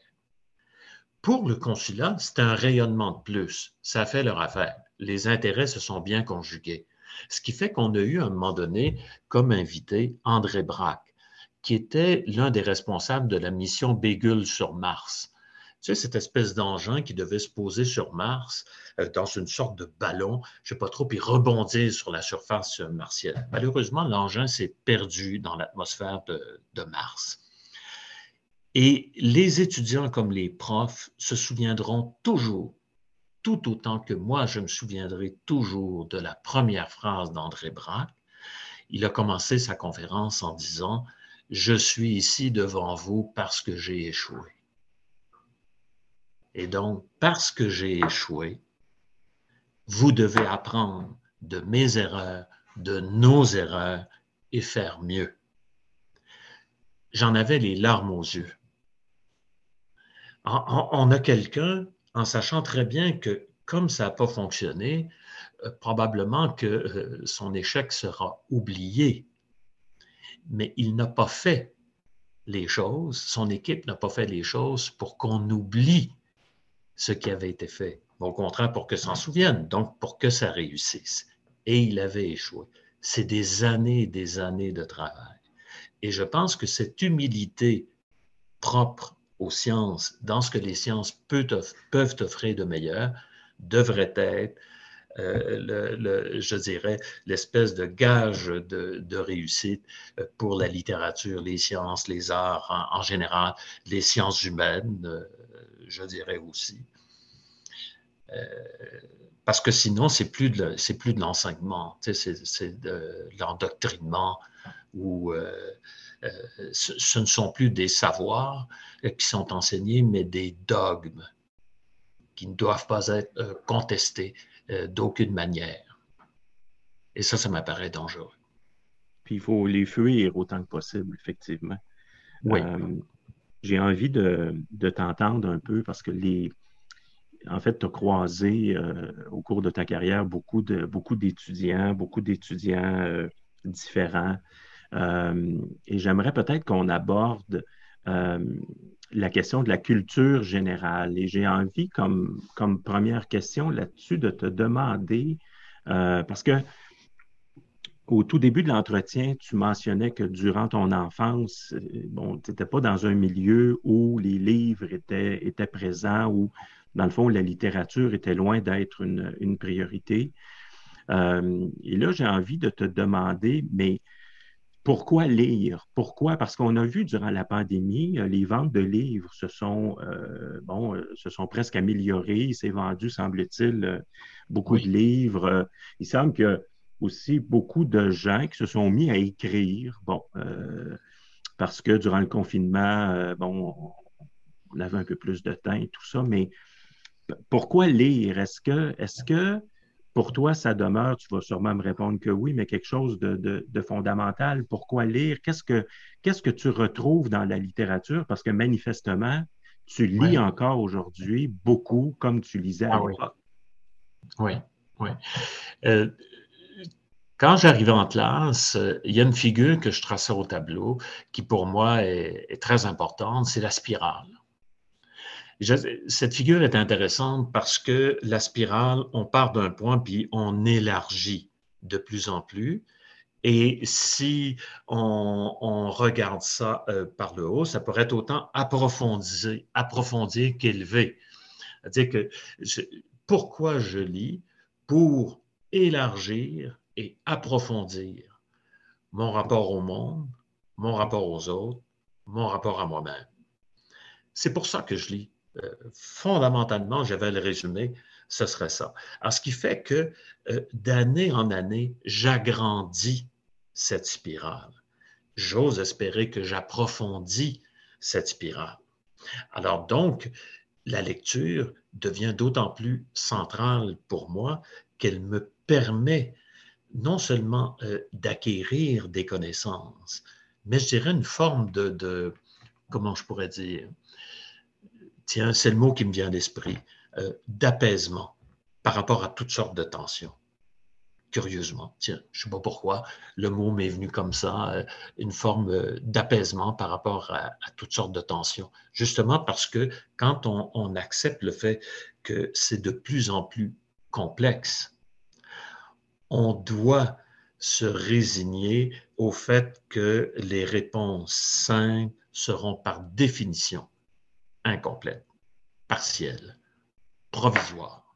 [SPEAKER 2] Pour le consulat, c'est un rayonnement de plus. Ça fait leur affaire les intérêts se sont bien conjugués. Ce qui fait qu'on a eu à un moment donné comme invité André Braque, qui était l'un des responsables de la mission Bégulle sur Mars. Tu sais, cette espèce d'engin qui devait se poser sur Mars euh, dans une sorte de ballon, je ne sais pas trop, puis rebondir sur la surface martienne. Malheureusement, l'engin s'est perdu dans l'atmosphère de Mars. Et les étudiants comme les profs se souviendront toujours tout autant que moi, je me souviendrai toujours de la première phrase d'André Braque. Il a commencé sa conférence en disant Je suis ici devant vous parce que j'ai échoué. Et donc, parce que j'ai échoué, vous devez apprendre de mes erreurs, de nos erreurs et faire mieux. J'en avais les larmes aux yeux. On a quelqu'un en sachant très bien que comme ça n'a pas fonctionné, probablement que son échec sera oublié, mais il n'a pas fait les choses, son équipe n'a pas fait les choses pour qu'on oublie ce qui avait été fait. Au contraire, pour que s'en souvienne, donc pour que ça réussisse. Et il avait échoué. C'est des années et des années de travail. Et je pense que cette humilité propre aux sciences, dans ce que les sciences peuvent offrir de meilleur, devrait être euh, le, je dirais, l'espèce de gage de, réussite euh, pour la littérature, les sciences, les arts en, général, les sciences humaines, euh, je dirais aussi. parce que sinon, c'est plus de, c'est plus de l'enseignement, c'est, de l'endoctrinement ou ce, ne sont plus des savoirs qui sont enseignés, mais des dogmes qui ne doivent pas être contestés, euh, d'aucune manière. Et ça, ça m'apparaît dangereux.
[SPEAKER 1] Puis il faut les fuir autant que possible, effectivement. Oui. Euh, j'ai envie de, t'entendre un peu parce que les. En fait, tu as croisé euh, au cours de ta carrière beaucoup de beaucoup d'étudiants, beaucoup d'étudiants différents. Et j'aimerais peut-être qu'on aborde la question de la culture générale. Et j'ai envie, comme, comme première question là-dessus, de te demander, euh, parce que au tout début de l'entretien, tu mentionnais que durant ton enfance, euh, bon, tu n'étais pas dans un milieu où les livres étaient, étaient présents, où, dans le fond, la littérature était loin d'être une, priorité. Euh, et là, j'ai envie de te demander, mais pourquoi lire? Pourquoi? Parce qu'on a vu durant la pandémie, euh, les ventes de livres se sont, euh, bon, euh, se sont presque améliorées. Il s'est vendu, semble-t-il, beaucoup de livres. Il semble a aussi beaucoup de gens qui se sont mis à écrire. Bon, parce que durant le confinement, bon, on avait un peu plus de temps et tout ça, mais pourquoi lire? Est-ce que, est-ce que pour toi, ça demeure, tu vas sûrement me répondre que oui, mais quelque chose de, fondamental. Pourquoi lire? Qu'est-ce que, qu'est-ce que tu retrouves dans la littérature? Parce que manifestement, tu lis encore aujourd'hui beaucoup comme tu lisais à ah l'époque.
[SPEAKER 2] Oui, oui. Euh, quand j'arrivais en classe, il y a une figure que je traçais au tableau qui pour moi est très importante, c'est la spirale cette figure est intéressante parce que la spirale, on part d'un point puis on élargit de plus en plus. Et si on, regarde ça euh, par le haut, ça pourrait être autant approfondir, approfondir qu'élever. C'est-à-dire que pourquoi je lis Pour élargir et approfondir mon rapport au monde, mon rapport aux autres, mon rapport à moi-même? C'est pour ça que je lis. Fondamentalement, j'avais le résumé, ce serait ça. Ce qui fait que euh, d'année en année, j'agrandis cette spirale. J'ose espérer que j'approfondis cette spirale. Alors donc, la lecture devient d'autant plus centrale pour moi qu'elle me permet non seulement euh, d'acquérir des connaissances, mais je dirais une forme de comment je pourrais dire, tiens, c'est le mot qui me vient à l'esprit, euh, d'apaisement par rapport à toutes sortes de tensions. Curieusement, tiens, je ne sais pas pourquoi, le mot m'est venu comme ça, euh, une forme euh, d'apaisement par rapport à, toutes sortes de tensions. Justement parce que quand on, accepte le fait que c'est de plus en plus complexe, on doit se résigner au fait que les réponses simples seront par définition incomplète, partielle, provisoire.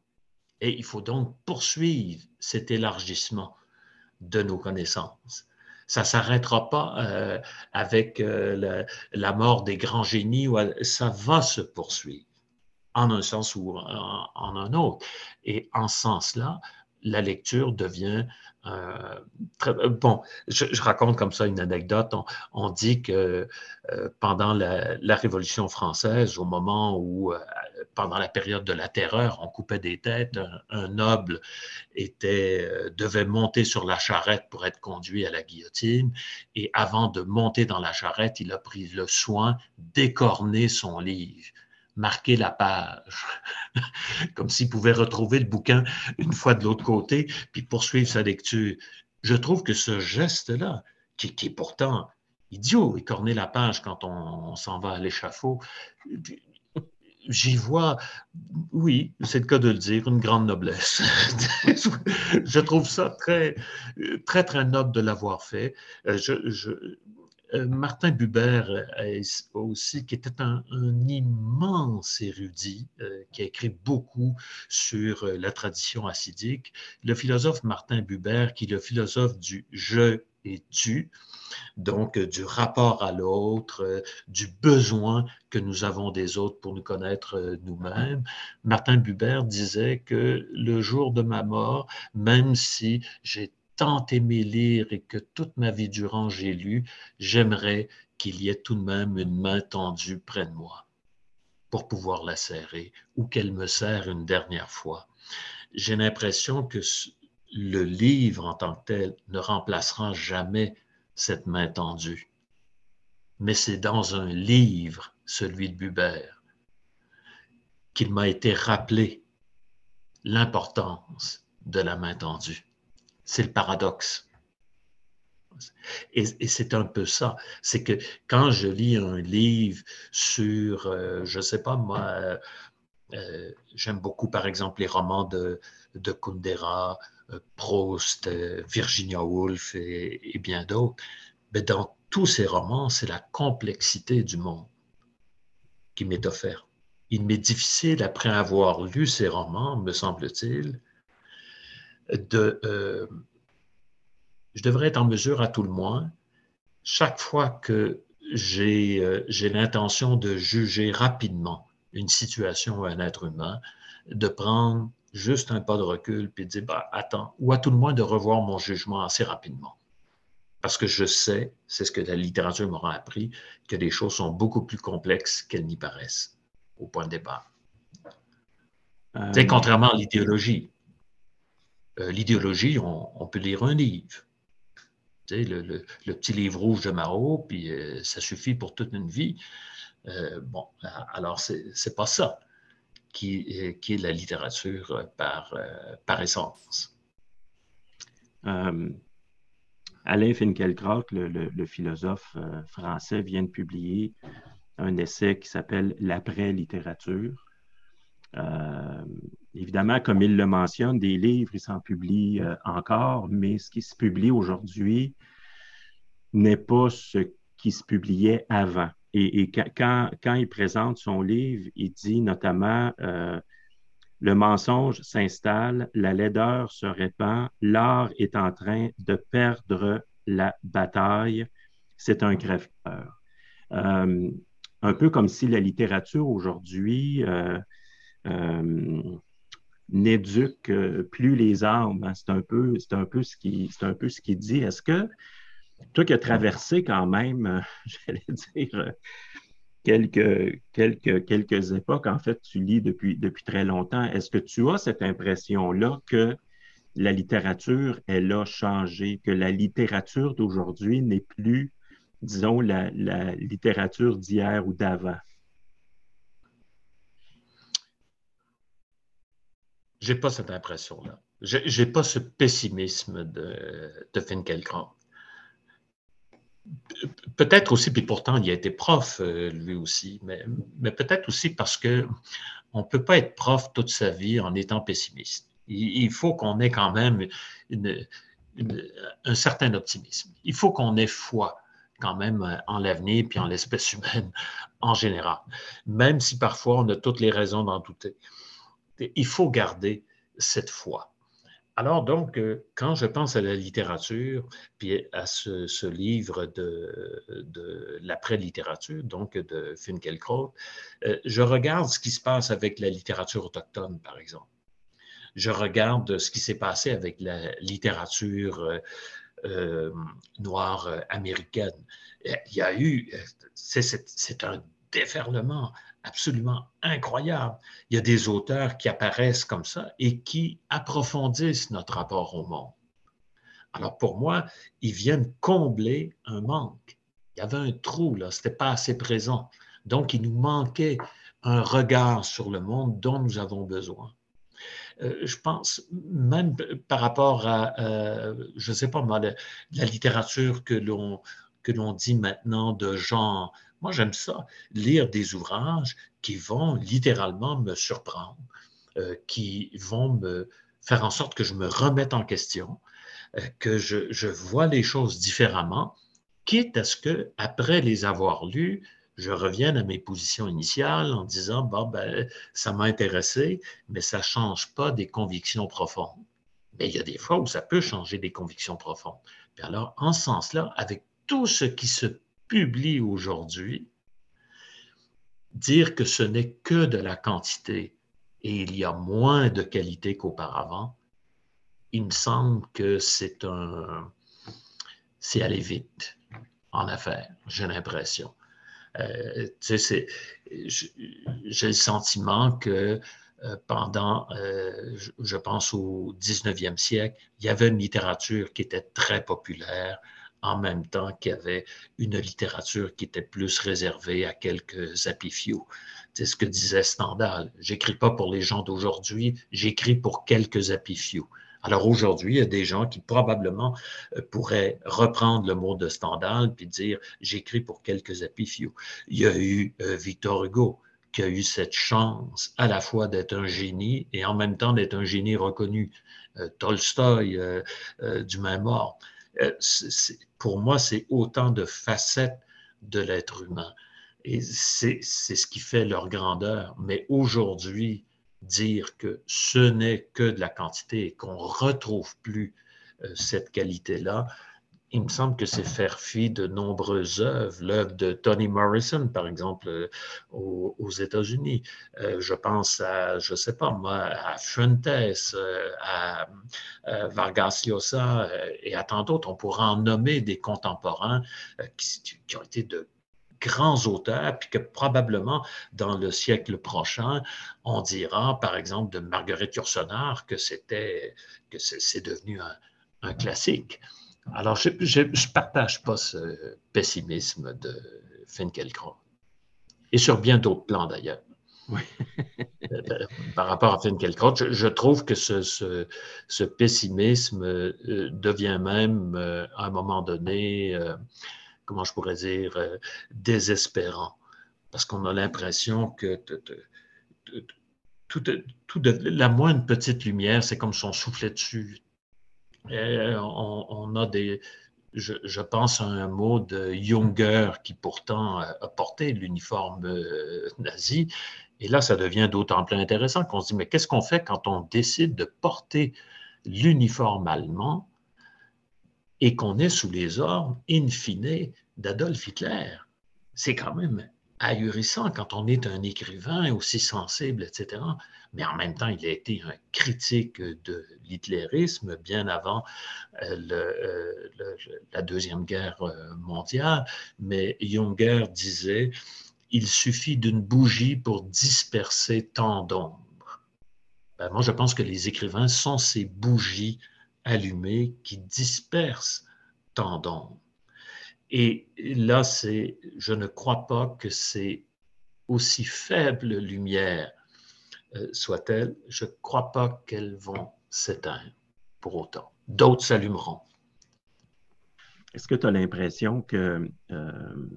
[SPEAKER 2] Et il faut donc poursuivre cet élargissement de nos connaissances. Ça ne s'arrêtera pas euh, avec euh, la, mort des grands génies, ça va se poursuivre en un sens ou en, en un autre. Et en ce sens-là, la lecture devient euh, euh, bon, je, raconte comme ça une anecdote. On, dit que euh, pendant la, Révolution française, au moment où, pendant la période de la terreur, on coupait des têtes, un, noble était, devait monter sur la charrette pour être conduit à la guillotine. Et avant de monter dans la charrette, il a pris le soin d'écorner son livre marquer la page, comme s'il pouvait retrouver le bouquin une fois de l'autre côté, puis poursuivre sa lecture. Je trouve que ce geste-là, qui, est pourtant idiot, écorner la page quand on s'en va à l'échafaud, j'y vois, oui, c'est le cas de le dire, une grande noblesse. je trouve ça très, très, très noble de l'avoir fait. Euh, euh, Martin Buber aussi, qui était un, immense érudit, euh, qui a écrit beaucoup sur la tradition assidique. Le philosophe Martin Buber, qui est le philosophe du je et tu, donc du rapport à l'autre, euh, du besoin que nous avons des autres pour nous connaître euh, nous-mêmes. Martin Buber disait que le jour de ma mort, même si j'ai tant aimé lire et que toute ma vie durant j'ai lu, j'aimerais qu'il y ait tout de même une main tendue près de moi pour pouvoir la serrer ou qu'elle me serre une dernière fois. J'ai l'impression que le livre en tant que tel ne remplacera jamais cette main tendue. Mais c'est dans un livre, celui de Buber, qu'il m'a été rappelé l'importance de la main tendue. C'est le paradoxe. Et, c'est un peu ça. C'est que quand je lis un livre sur, euh, je ne sais pas moi, euh, euh, j'aime beaucoup par exemple les romans de, de Kundera, Proust, Virginia Woolf et bien d'autres. Mais dans tous ces romans, c'est la complexité du monde qui m'est offerte. Il m'est difficile, après avoir lu ces romans, me semble-t-il, de... Euh, je devrais être en mesure, à tout le moins, chaque fois que j'ai euh, l'intention de juger rapidement une situation ou un être humain, de prendre juste un pas de recul puis de dire, bah, attends, ou à tout le moins de revoir mon jugement assez rapidement parce que je sais, c'est ce que la littérature m'aura appris, que les choses sont beaucoup plus complexes qu'elles n'y paraissent au point de départ. Euh, contrairement à l'idéologie. Euh, l'idéologie, on, peut lire un livre. Le, petit livre rouge de Mao, puis euh, ça suffit pour toute une vie. bon, alors c'est pas ça qui, est la littérature par, essence.
[SPEAKER 1] Alain Finkielkraut, le, philosophe euh, français, vient de publier un essai qui s'appelle L'après-littérature. Euh, évidemment, comme il le mentionne, des livres, il s'en publie euh, encore, mais ce qui se publie aujourd'hui n'est pas ce qui se publiait avant. Et, quand, quand, il présente son livre, il dit notamment le mensonge s'installe, la laideur se répand, l'art est en train de perdre la bataille. C'est un crève-cœur. Euh, un peu comme si la littérature aujourd'hui euh, euh, n'éduque plus les âmes. Hein. C'est un peu, c'est un peu ce qui, dit. Est-ce que toi qui as traversé quand même, j'allais dire, quelques, quelques, quelques époques, en fait, tu lis depuis, depuis très longtemps. Est-ce que tu as cette impression-là que la littérature, elle a changé, que la littérature d'aujourd'hui n'est plus, disons, la, la littérature d'hier ou d'avant?
[SPEAKER 2] J'ai pas cette impression-là. J'ai pas ce pessimisme de, de. Peut-être aussi, puis pourtant, il a été prof, euh, lui aussi, mais, peut-être aussi parce que on ne peut pas être prof toute sa vie en étant pessimiste. Il, faut qu'on ait quand même un certain optimisme. Il faut qu'on ait foi quand même en l'avenir puis en l'espèce humaine en général, même si parfois on a toutes les raisons d'en douter. Il faut garder cette foi. Alors donc, euh, quand je pense à la littérature, puis à ce, livre de, l'après-littérature, donc de Finkielkraut, euh, je regarde ce qui se passe avec la littérature autochtone, par exemple. Je regarde ce qui s'est passé avec la littérature euh, noire américaine. Il y a eu, c'est un déferlement absolument incroyable. Il y a des auteurs qui apparaissent comme ça et qui approfondissent notre rapport au monde. Alors pour moi, ils viennent combler un manque. Il y avait un trou, là, ce n'était pas assez présent. Donc, il nous manquait un regard sur le monde dont nous avons besoin. Euh, je pense même par rapport à, je ne sais pas moi, la littérature que l'on que l'on dit maintenant de genre. Moi, j'aime ça, lire des ouvrages qui vont littéralement me surprendre, euh, qui vont me faire en sorte que je me remette en question, euh, que je, vois les choses différemment, quitte à ce que, après les avoir lus, je revienne à mes positions initiales en disant, bon, ben, ça m'a intéressé, mais ça ne change pas des convictions profondes. Mais il y a des fois où ça peut changer des convictions profondes. Puis alors, en ce sens-là, avec tout ce qui se publie aujourd'hui, dire que ce n'est que de la quantité et il y a moins de qualité qu'auparavant, il me semble que c'est un, c'est aller vite en affaires, j'ai l'impression. Euh, j'ai le sentiment que euh, pendant, euh, je pense au 19e siècle, il y avait une littérature qui était très populaire, en même temps qu'il y avait une littérature qui était plus réservée à quelques apifiaux. C'est ce que disait Stendhal. J'écris pas pour les gens d'aujourd'hui, j'écris pour quelques apifiaux. Alors aujourd'hui, il y a des gens qui probablement euh, pourraient reprendre le mot de Stendhal puis dire j'écris pour quelques apifiaux. Il y a eu euh, Victor Hugo qui a eu cette chance à la fois d'être un génie et en même temps d'être un génie reconnu. Euh, Tolstoï, du même ordre. Pour moi, c'est autant de facettes de l'être humain. Et c'est ce qui fait leur grandeur. Mais aujourd'hui, dire que ce n'est que de la quantité et qu'on ne retrouve plus euh, cette qualité-là, il me semble que c'est faire fi de nombreuses œuvres. L'œuvre de Toni Morrison, par exemple, euh, aux, États-Unis. Euh, je pense à, je ne sais pas moi, à Fuentes, à, Vargas Llosa et à tant d'autres. On pourra en nommer des contemporains qui ont été de grands auteurs, puis que probablement dans le siècle prochain, on dira, par exemple, de Marguerite Yourcenar que c'était que c'est devenu un, classique. Alors, je ne partage pas ce pessimisme de Finkielkraut. Et sur bien d'autres plans, d'ailleurs. Oui. Euh, par rapport à Finkielkraut, je, je trouve que ce, ce, pessimisme euh, devient même, euh, à un moment donné, comment je pourrais dire, euh, désespérant. Parce qu'on a l'impression que tout, la moindre petite lumière, c'est comme si on soufflait dessus. On, a des. Je, pense à un mot de Junger qui pourtant a porté l'uniforme euh, nazi. Et là, ça devient d'autant plus intéressant qu'on se dit, mais qu'est-ce qu'on fait quand on décide de porter l'uniforme allemand et qu'on est sous les ordres, in fine, d'Adolf Hitler? C'est quand même ahurissant quand on est un écrivain aussi sensible, etc. Mais en même temps, il a été un critique de l'hitlérisme bien avant euh, euh, la Deuxième Guerre euh, mondiale. Mais Junger disait, il suffit d'une bougie pour disperser tant d'ombre. Ben, moi, je pense que les écrivains sont ces bougies allumé qui disperse tant d'ombre. Et là, c'est, je ne crois pas que c'est aussi faible lumière euh, soit-elle, je ne crois pas qu'elles vont s'éteindre pour autant. D'autres s'allumeront.
[SPEAKER 1] Est-ce que tu as l'impression que, euh,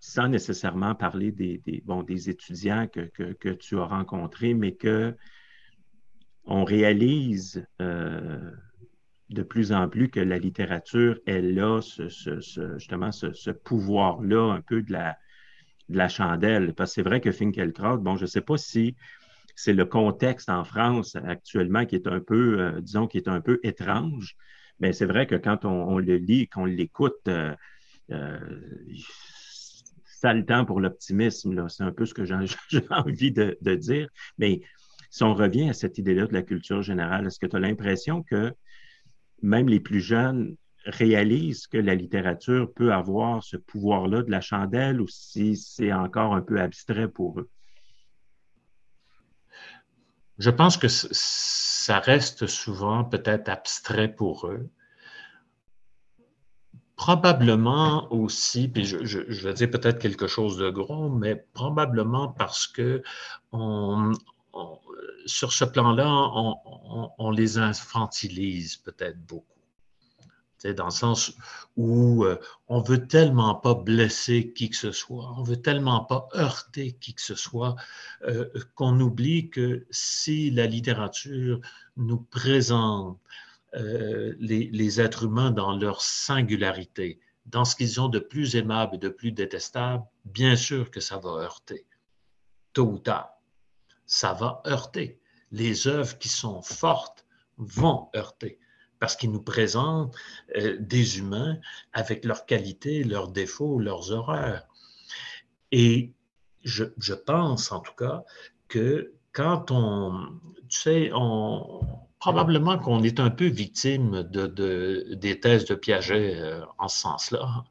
[SPEAKER 1] sans nécessairement parler des, bon, des étudiants que, que, tu as rencontrés, mais que on réalise euh, de plus en plus que la littérature, elle a justement ce, pouvoir-là un peu de la, chandelle. Parce que c'est vrai que Finkielkraut, bon, je ne sais pas si c'est le contexte en France actuellement qui est un peu, euh, disons, qui est un peu étrange, mais c'est vrai que quand on, le lit, qu'on l'écoute, euh, ça a le temps pour l'optimisme. C'est un peu ce que j'ai envie de, dire. Mais si on revient à cette idée-là de la culture générale, est-ce que tu as l'impression que même les plus jeunes réalisent que la littérature peut avoir ce pouvoir-là de la chandelle ou si c'est encore un peu abstrait pour eux?
[SPEAKER 2] Je pense que ça reste souvent peut-être abstrait pour eux probablement aussi, puis je, vais dire peut-être quelque chose de gros, mais probablement parce que on, sur ce plan-là, on, les infantilise peut-être beaucoup. Dans le sens où euh, on veut tellement pas blesser qui que ce soit, on veut tellement pas heurter qui que ce soit, euh, qu'on oublie que si la littérature nous présente euh, les, les, êtres humains dans leur singularité, dans ce qu'ils ont de plus aimable et de plus détestable, bien sûr que ça va heurter, tôt ou tard. Ça va heurter. Les œuvres qui sont fortes vont heurter parce qu'ils nous présentent euh, des humains avec leurs qualités, leurs défauts, leurs horreurs. Et je, pense en tout cas que quand on, tu sais, on, probablement qu'on est un peu victime de, de, des thèses de Piaget euh, en ce sens-là.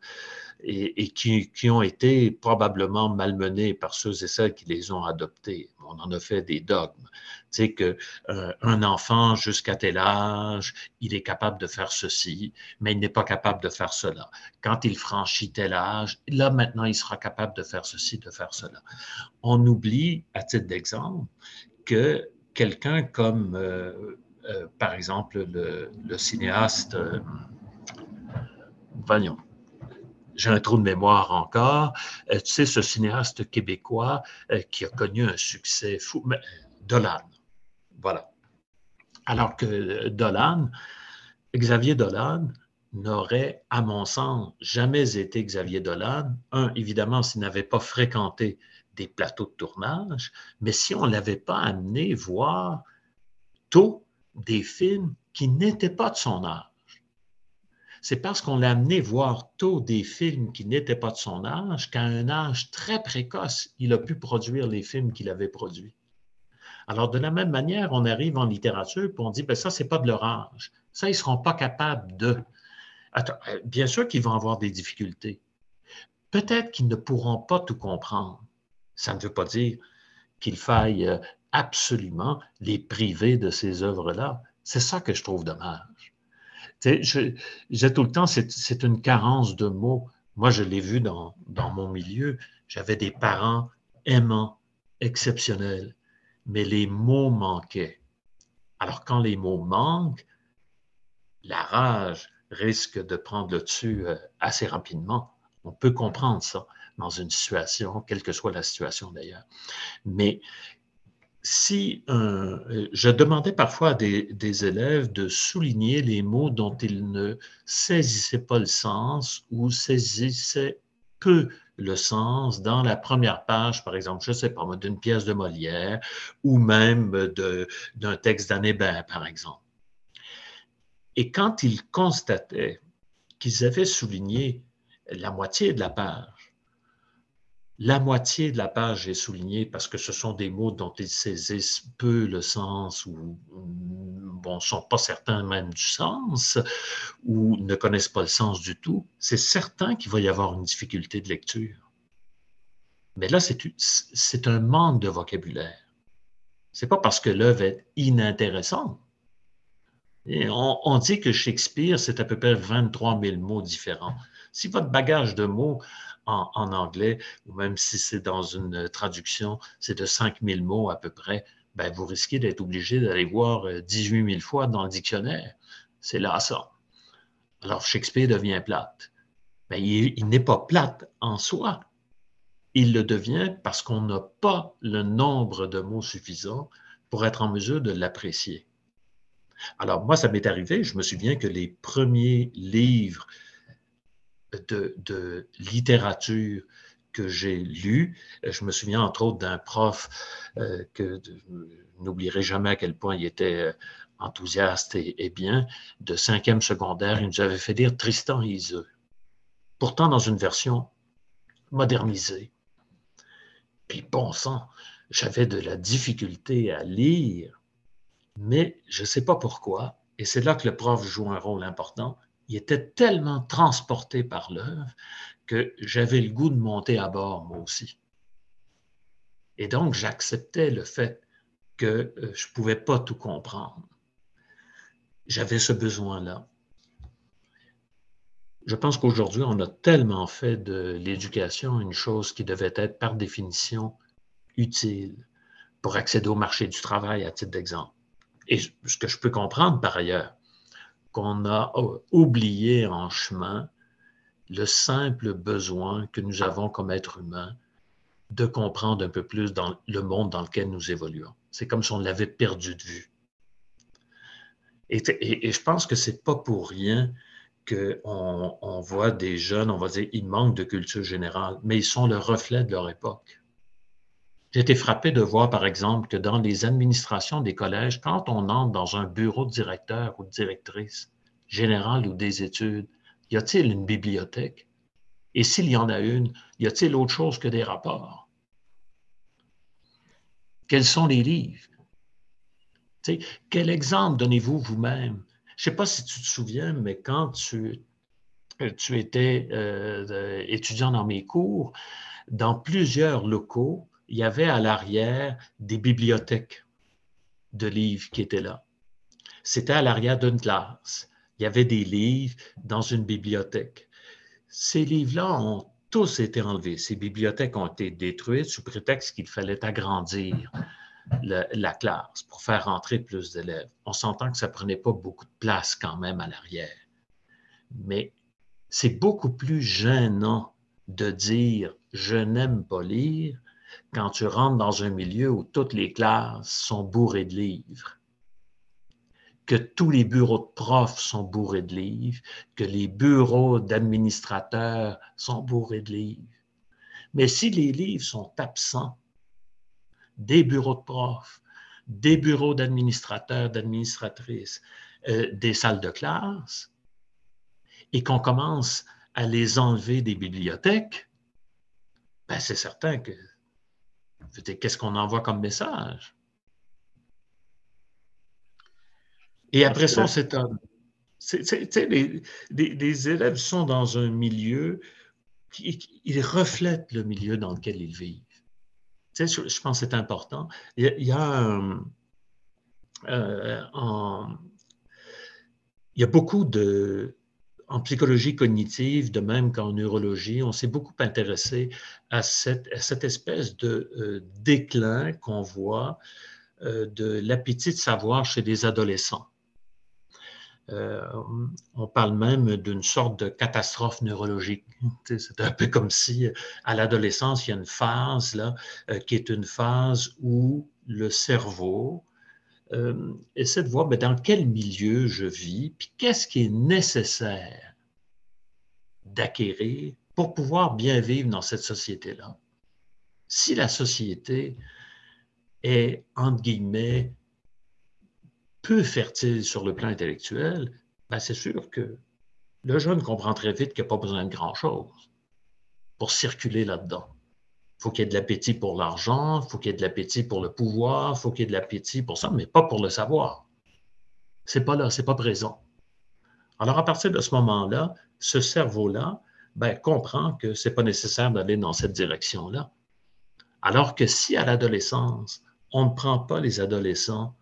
[SPEAKER 2] Et, qui, ont été probablement malmenées par ceux et celles qui les ont adoptées. On en a fait des dogmes. Tu sais que euh, enfant jusqu'à tel âge, il est capable de faire ceci, mais il n'est pas capable de faire cela. Quand il franchit tel âge, là maintenant il sera capable de faire ceci, de faire cela. On oublie, à titre d'exemple, que quelqu'un comme euh, euh, par exemple, le, cinéaste, euh, voyons, j'ai un trou de mémoire encore, euh, tu sais, ce cinéaste québécois qui a connu un succès fou, Dolan, voilà. Alors que Dolan, Xavier Dolan, n'aurait, à mon sens, jamais été Xavier Dolan. Un, évidemment, s'il n'avait pas fréquenté des plateaux de tournage, mais si on ne l'avait pas amené voir tôt des films qui n'étaient pas de son âge. C'est parce qu'on l'a amené voir tôt des films qui n'étaient pas de son âge qu'à un âge très précoce, il a pu produire les films qu'il avait produits. Alors, de la même manière, on arrive en littérature et on dit, ben ça, c'est pas de leur âge. Ça, ils ne seront pas capables de. Euh, bien sûr qu'ils vont avoir des difficultés. Peut-être qu'ils ne pourront pas tout comprendre. Ça ne veut pas dire qu'il faille euh, absolument les priver de ces œuvres-là. C'est ça que je trouve dommage. Je, tout le temps, c'est, une carence de mots. Moi, je l'ai vu dans, dans mon milieu. J'avais des parents aimants, exceptionnels, mais les mots manquaient. Alors, quand les mots manquent, la rage risque de prendre le dessus euh, assez rapidement. On peut comprendre ça dans une situation, quelle que soit la situation d'ailleurs. Mais si euh, je demandais parfois à des, élèves de souligner les mots dont ils ne saisissaient pas le sens ou saisissaient peu le sens dans la première page, par exemple, je ne sais pas, d'une pièce de Molière ou même d'un texte d'Annébin, par exemple. Et quand ils constataient qu'ils avaient souligné la moitié de la page, la moitié de la page est soulignée parce que ce sont des mots dont ils saisissent peu le sens ou bon, sont pas certains même du sens ou ne connaissent pas le sens du tout. C'est certain qu'il va y avoir une difficulté de lecture. Mais là, c'est un manque de vocabulaire. C'est pas parce que l'œuvre est inintéressante. on, on, dit que Shakespeare, c'est à peu près 23 000 mots différents. Si votre bagage de mots en, anglais, ou même si c'est dans une traduction, c'est de 5000 mots à peu près, ben, vous risquez d'être obligé d'aller voir 18 euh, 000 fois dans le dictionnaire. C'est là ça. Alors Shakespeare devient plate. Ben, il, il n'est pas plate en soi. Il le devient parce qu'on n'a pas le nombre de mots suffisant pour être en mesure de l'apprécier. Alors moi, ça m'est arrivé, je me souviens que les premiers livres de, littérature que j'ai lu. Je me souviens entre autres d'un prof euh, que n'oublierai jamais à quel point il était euh, enthousiaste et, bien, de cinquième secondaire. Il nous avait fait lire Tristan et Iseux, pourtant dans une version modernisée. Puis bon sang, j'avais de la difficulté à lire, mais je ne sais pas pourquoi, et c'est là que le prof joue un rôle important, il était tellement transporté par l'œuvre que j'avais le goût de monter à bord, moi aussi. Et donc, j'acceptais le fait que euh, je ne pouvais pas tout comprendre. J'avais ce besoin-là. je pense qu'aujourd'hui, on a tellement fait de l'éducation une chose qui devait être par définition utile pour accéder au marché du travail, à titre d'exemple. Et ce que je peux comprendre par ailleurs, qu'on a oublié en chemin le simple besoin que nous avons comme êtres humains de comprendre un peu plus dans le monde dans lequel nous évoluons. C'est comme si on l'avait perdu de vue. Et, et, je pense que c'est pas pour rien qu'on on voit des jeunes, on va dire, ils manquent de culture générale, mais ils sont le reflet de leur époque. J'ai été frappé de voir, par exemple, que dans les administrations des collèges, quand on entre dans un bureau de directeur ou de directrice générale ou des études, y a-t-il une bibliothèque? Et s'il y en a une, y a-t-il autre chose que des rapports? Quels sont les livres? quel exemple donnez-vous vous-même? Je ne sais pas si tu te souviens, mais quand tu, tu étais euh, étudiant dans mes cours, dans plusieurs locaux, il y avait à l'arrière des bibliothèques de livres qui étaient là. C'était à l'arrière d'une classe. Il y avait des livres dans une bibliothèque. Ces livres-là ont tous été enlevés. Ces bibliothèques ont été détruites sous prétexte qu'il fallait agrandir la classe pour faire rentrer plus d'élèves. On s'entend que ça prenait pas beaucoup de place quand même à l'arrière. Mais c'est beaucoup plus gênant de dire je n'aime pas lire quand tu rentres dans un milieu où toutes les classes sont bourrées de livres, que tous les bureaux de profs sont bourrés de livres, que les bureaux d'administrateurs sont bourrés de livres. Mais si les livres sont absents des bureaux de profs, des bureaux d'administrateurs, d'administratrices, euh, des salles de classe, et qu'on commence à les enlever des bibliothèques, ben c'est certain que Qu'est-ce qu'on envoie comme message? Et après ça, c'est un. Les, les, élèves sont dans un milieu qui ils reflètent le milieu dans lequel ils vivent. Je, je, pense que c'est important. Il y a, euh, il y a beaucoup de, en psychologie cognitive, de même qu'en neurologie, on s'est beaucoup intéressé à cette, espèce de euh, déclin qu'on voit euh, de l'appétit de savoir chez les adolescents. Euh, on parle même d'une sorte de catastrophe neurologique. C'est un peu comme si à l'adolescence, il y a une phase là, qui est une phase où le cerveau euh, essaie de voir dans quel milieu je vis, puis qu'est-ce qui est nécessaire d'acquérir pour pouvoir bien vivre dans cette société-là? Si la société est, entre guillemets, peu fertile sur le plan intellectuel, ben c'est sûr que le jeune comprend très vite qu'il n'y a pas besoin de grand-chose pour circuler là-dedans faut qu'il y ait de l'appétit pour l'argent, faut qu'il y ait de l'appétit pour le pouvoir, faut qu'il y ait de l'appétit pour ça, mais pas pour le savoir. C'est pas là, c'est pas présent. Alors, à partir de ce moment-là, ce cerveau-là ben, comprend que c'est pas nécessaire d'aller dans cette direction-là. Alors que si à l'adolescence, on ne prend pas les adolescents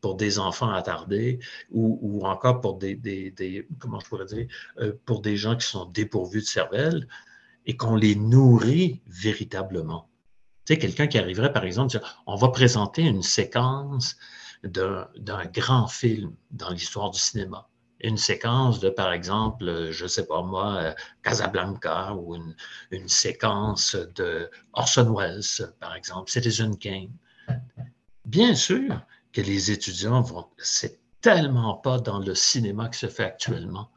[SPEAKER 2] pour des enfants attardés ou, encore pour des, comment je pourrais dire, euh, pour des gens qui sont dépourvus de cervelle, et qu'on les nourrit véritablement. Tu sais, quelqu'un qui arriverait, par exemple, dire, on va présenter une séquence d'un grand film dans l'histoire du cinéma. Une séquence de, par exemple, je ne sais pas moi, Casablanca ou une, séquence de Orson Welles, par exemple, Citizen Kane. Bien sûr que les étudiants vont, c'est tellement pas dans le cinéma que se fait actuellement,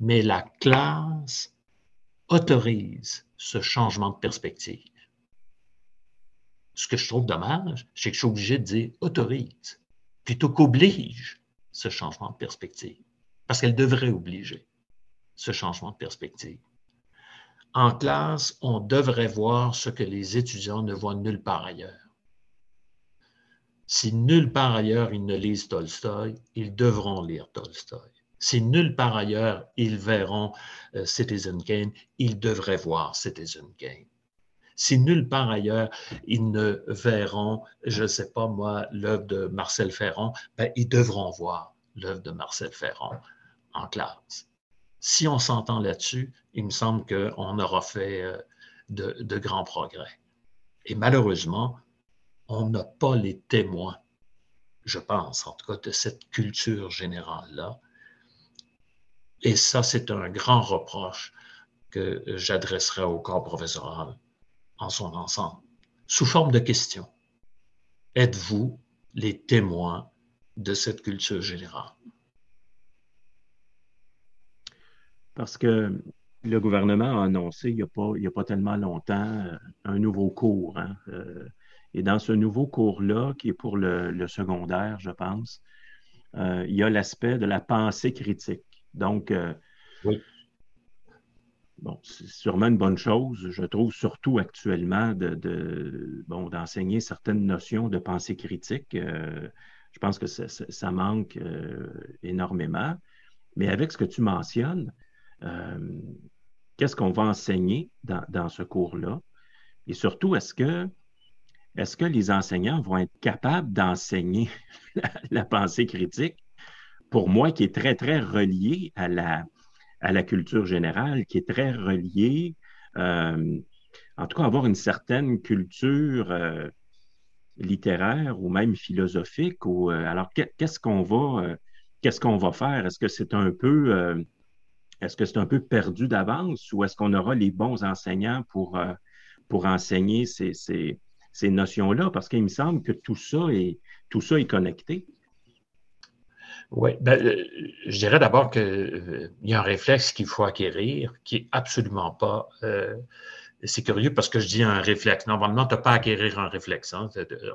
[SPEAKER 2] mais la classe autorise ce changement de perspective. Ce que je trouve dommage, c'est que je suis obligé de dire autorise plutôt qu'oblige ce changement de perspective. Parce qu'elle devrait obliger ce changement de perspective. En classe, on devrait voir ce que les étudiants ne voient nulle part ailleurs. Si nulle part ailleurs ils ne lisent Tolstoï, ils devront lire Tolstoï. Si nulle part ailleurs ils verront euh, Citizen Kane, ils devraient voir Citizen Kane. Si nulle part ailleurs ils ne verront, je ne sais pas moi, l'œuvre de Marcel Ferron, ben, ils devront voir l'œuvre de Marcel Ferron en classe. Si on s'entend là-dessus, il me semble qu'on aura fait euh, de, grands progrès. Et malheureusement, on n'a pas les témoins, je pense, en tout cas, de cette culture générale-là. Et ça, c'est un grand reproche que j'adresserai au corps professoral en son ensemble, sous forme de questions. Êtes-vous les témoins de cette culture générale?
[SPEAKER 1] Parce que le gouvernement a annoncé il n'y a, pas, a pas tellement longtemps euh, un nouveau cours. Hein, euh, et dans ce nouveau cours-là, qui est pour le, secondaire, je pense, euh, il y a l'aspect de la pensée critique. Donc, oui. bon, c'est sûrement une bonne chose, je trouve, surtout actuellement, de, bon, d'enseigner certaines notions de pensée critique. je pense que ça, ça manque énormément. Mais avec ce que tu mentionnes, qu'est-ce qu'on va enseigner dans, ce cours-là? Et surtout, est-ce que, est que les enseignants vont être capables d'enseigner la, pensée critique? Pour moi, qui est très, très relié à la, à la culture générale, qui est très relié, euh, en tout cas, avoir une certaine culture euh, littéraire ou même philosophique. Euh, alors, qu'est-ce qu'on va, qu'est-ce qu'on va faire? Est-ce que c'est un peu est-ce que c'est un peu perdu d'avance ou est-ce qu'on aura les bons enseignants pour, pour enseigner ces, ces, notions-là? Parce qu'il me semble que tout ça est, tout ça est connecté.
[SPEAKER 2] Oui, ben, euh, je dirais d'abord qu'il euh, y a un réflexe qu'il faut acquérir qui n'est absolument pas. c'est curieux parce que je dis un réflexe. Normalement, tu n'as pas à acquérir un réflexe. Hein.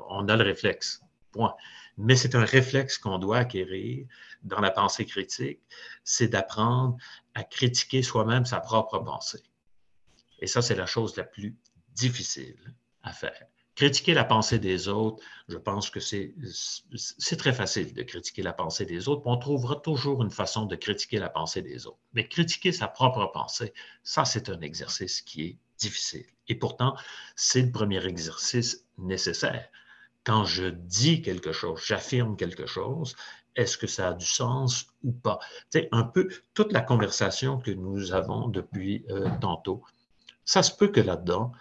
[SPEAKER 2] On a le réflexe. Point. Mais c'est un réflexe qu'on doit acquérir dans la pensée critique, c'est d'apprendre à critiquer soi-même sa propre pensée. Et ça, c'est la chose la plus difficile à faire. Critiquer la pensée des autres, je pense que c'est très facile de critiquer la pensée des autres. On trouvera toujours une façon de critiquer la pensée des autres. Mais critiquer sa propre pensée, ça, c'est un exercice qui est difficile. Et pourtant, c'est le premier exercice nécessaire. Quand je dis quelque chose, j'affirme quelque chose, est-ce que ça a du sens ou pas? C'est un peu toute la conversation que nous avons depuis euh, tantôt. Ça se peut que là-dedans,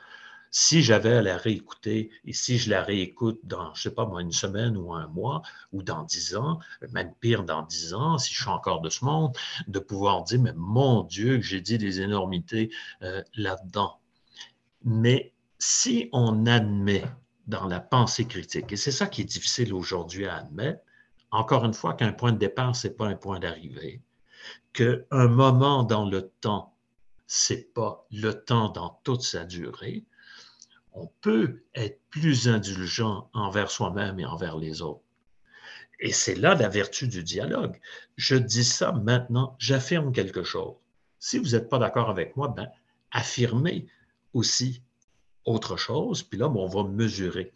[SPEAKER 2] si j'avais à la réécouter et si je la réécoute dans, je sais pas moi, une semaine ou un mois ou dans dix ans, même pire dans dix ans, si je suis encore de ce monde, de pouvoir dire, mais mon Dieu, que j'ai dit des énormités euh, là-dedans. Mais si on admet dans la pensée critique, et c'est ça qui est difficile aujourd'hui à admettre, encore une fois, qu'un point de départ, ce n'est pas un point d'arrivée, qu'un moment dans le temps, ce n'est pas le temps dans toute sa durée, on peut être plus indulgent envers soi-même et envers les autres. Et c'est là la vertu du dialogue. Je dis ça maintenant, j'affirme quelque chose. Si vous n'êtes pas d'accord avec moi, ben, affirmez aussi autre chose, puis là, on va mesurer.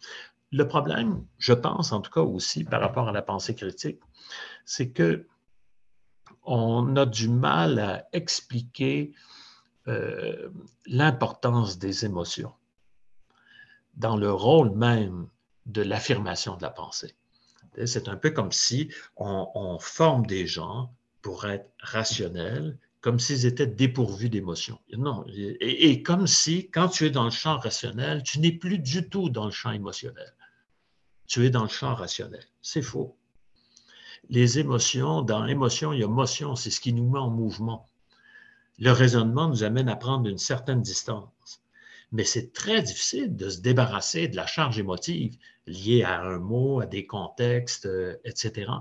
[SPEAKER 2] Le problème, je pense en tout cas aussi par rapport à la pensée critique, c'est que on a du mal à expliquer euh, l'importance des émotions dans le rôle même de l'affirmation de la pensée. C'est un peu comme si on, forme des gens pour être rationnels, comme s'ils étaient dépourvus d'émotions. Non, et, comme si, quand tu es dans le champ rationnel, tu n'es plus du tout dans le champ émotionnel tu es dans le champ rationnel. C'est faux. Les émotions, dans l'émotion, il y a motion, c'est ce qui nous met en mouvement. Le raisonnement nous amène à prendre une certaine distance. Mais c'est très difficile de se débarrasser de la charge émotive liée à un mot, à des contextes, euh, etc.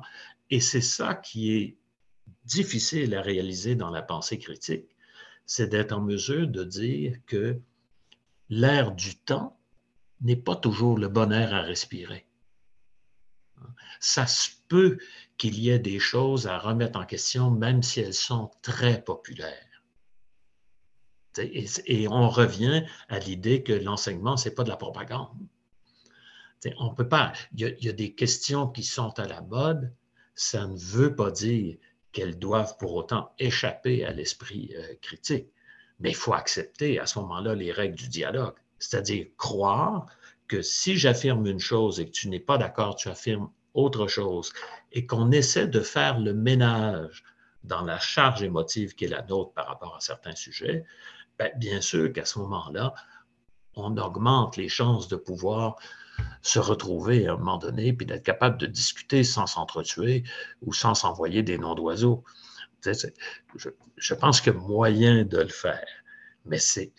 [SPEAKER 2] Et c'est ça qui est difficile à réaliser dans la pensée critique, c'est d'être en mesure de dire que l'air du temps n'est pas toujours le bon air à respirer ça se peut qu'il y ait des choses à remettre en question, même si elles sont très populaires. Et, on revient à l'idée que l'enseignement, ce n'est pas de la propagande. on peut pas. Il y, a, des questions qui sont à la mode. Ça ne veut pas dire qu'elles doivent pour autant échapper à l'esprit euh, critique. Mais il faut accepter à ce moment-là les règles du dialogue, c'est-à-dire croire que si j'affirme une chose et que tu n'es pas d'accord, tu affirmes autre chose et qu'on essaie de faire le ménage dans la charge émotive qui est la nôtre par rapport à certains sujets, ben, bien sûr qu'à ce moment-là, on augmente les chances de pouvoir se retrouver à un moment donné, puis d'être capable de discuter sans s'entretuer ou sans s'envoyer des noms d'oiseaux. Je, je, pense qu'il y a moyen de le faire, mais c'est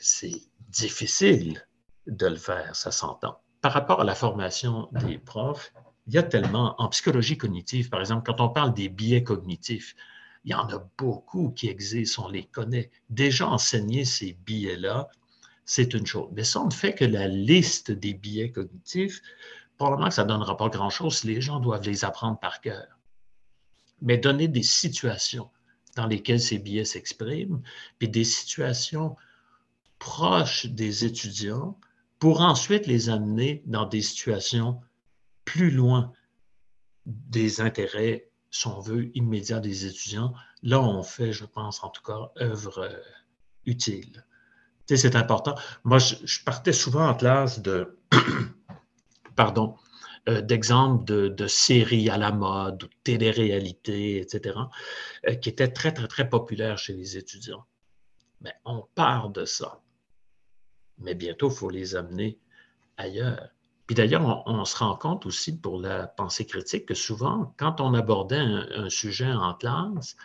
[SPEAKER 2] difficile de le faire, ça s'entend. Par rapport à la formation des profs, il y a tellement, en psychologie cognitive, par exemple, quand on parle des biais cognitifs, il y en a beaucoup qui existent, on les connaît. Déjà enseigner ces biais-là, c'est une chose. Mais ça, on ne fait que la liste des biais cognitifs. Probablement que ça ne donnera pas grand-chose les gens doivent les apprendre par cœur. Mais donner des situations dans lesquelles ces biais s'expriment, puis des situations proches des étudiants pour ensuite les amener dans des situations plus loin des intérêts, si on veut, immédiats des étudiants. Là, on fait, je pense, en tout cas, œuvre euh, utile. Tu sais, c'est important. Moi, je, partais souvent en classe de, pardon, euh, d'exemples de, séries à la mode, de télé-réalité, etc., euh, qui étaient très, très, très populaires chez les étudiants. Mais on part de ça. Mais bientôt, il faut les amener ailleurs. Puis d'ailleurs, on, se rend compte aussi pour la pensée critique que souvent, quand on abordait un, sujet en classe,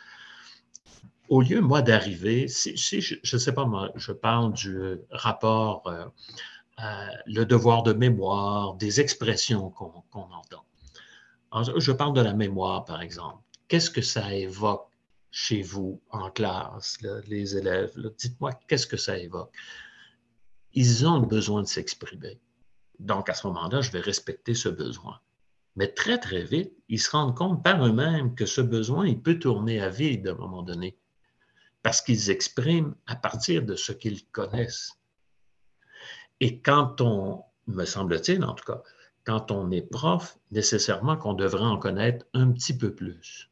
[SPEAKER 2] au lieu, moi, d'arriver, si, je ne sais pas, moi, je parle du rapport, euh, le devoir de mémoire, des expressions qu'on entend. je parle de la mémoire, par exemple. Qu'est-ce que ça évoque chez vous en classe, les élèves? Dites-moi, qu'est-ce que ça évoque? Ils ont besoin de s'exprimer. Donc, à ce moment-là, je vais respecter ce besoin. Mais très, très vite, ils se rendent compte par eux-mêmes que ce besoin, il peut tourner à vide à un moment donné, parce qu'ils expriment à partir de ce qu'ils connaissent. Et quand on, me semble-t-il en tout cas, quand on est prof, nécessairement qu'on devrait en connaître un petit peu plus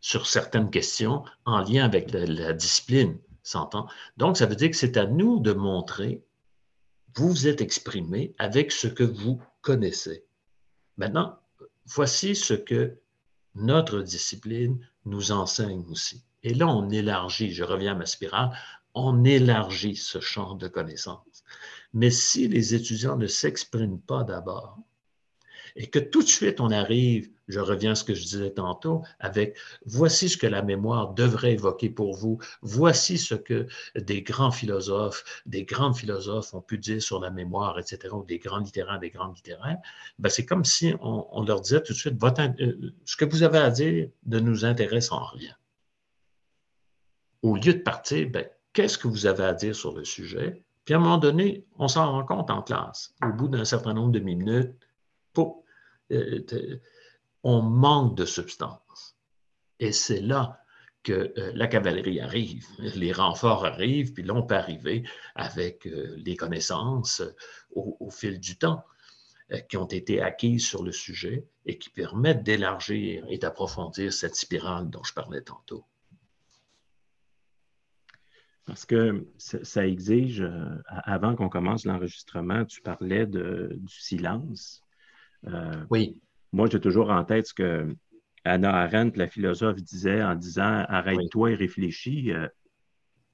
[SPEAKER 2] sur certaines questions en lien avec la, la discipline, s'entend? Donc, ça veut dire que c'est à nous de montrer vous vous êtes exprimé avec ce que vous connaissez. Maintenant, voici ce que notre discipline nous enseigne aussi. Et là, on élargit, je reviens à ma spirale, on élargit ce champ de connaissances. Mais si les étudiants ne s'expriment pas d'abord, et que tout de suite on arrive, je reviens à ce que je disais tantôt, avec voici ce que la mémoire devrait évoquer pour vous, voici ce que des grands philosophes, des grandes philosophes ont pu dire sur la mémoire, etc., ou des grands littéraires, des grands littéraires, ben c'est comme si on, leur disait tout de suite, euh, ce que vous avez à dire ne nous intéresse en rien. Au lieu de partir, ben, qu'est-ce que vous avez à dire sur le sujet? Puis à un moment donné, on s'en rend compte en classe. Au bout d'un certain nombre de minutes, on manque de substance. Et c'est là que euh, la cavalerie arrive, les renforts arrivent, puis là, on peut arriver avec euh, les connaissances au, fil du temps qui ont été acquises sur le sujet et qui permettent d'élargir et d'approfondir cette spirale dont je parlais tantôt.
[SPEAKER 1] Parce que ça exige, avant qu'on commence l'enregistrement, tu parlais du silence.
[SPEAKER 2] Euh, oui.
[SPEAKER 1] Moi, j'ai toujours en tête ce que Anna Arendt, la philosophe, disait en disant arrête-toi et réfléchis, euh,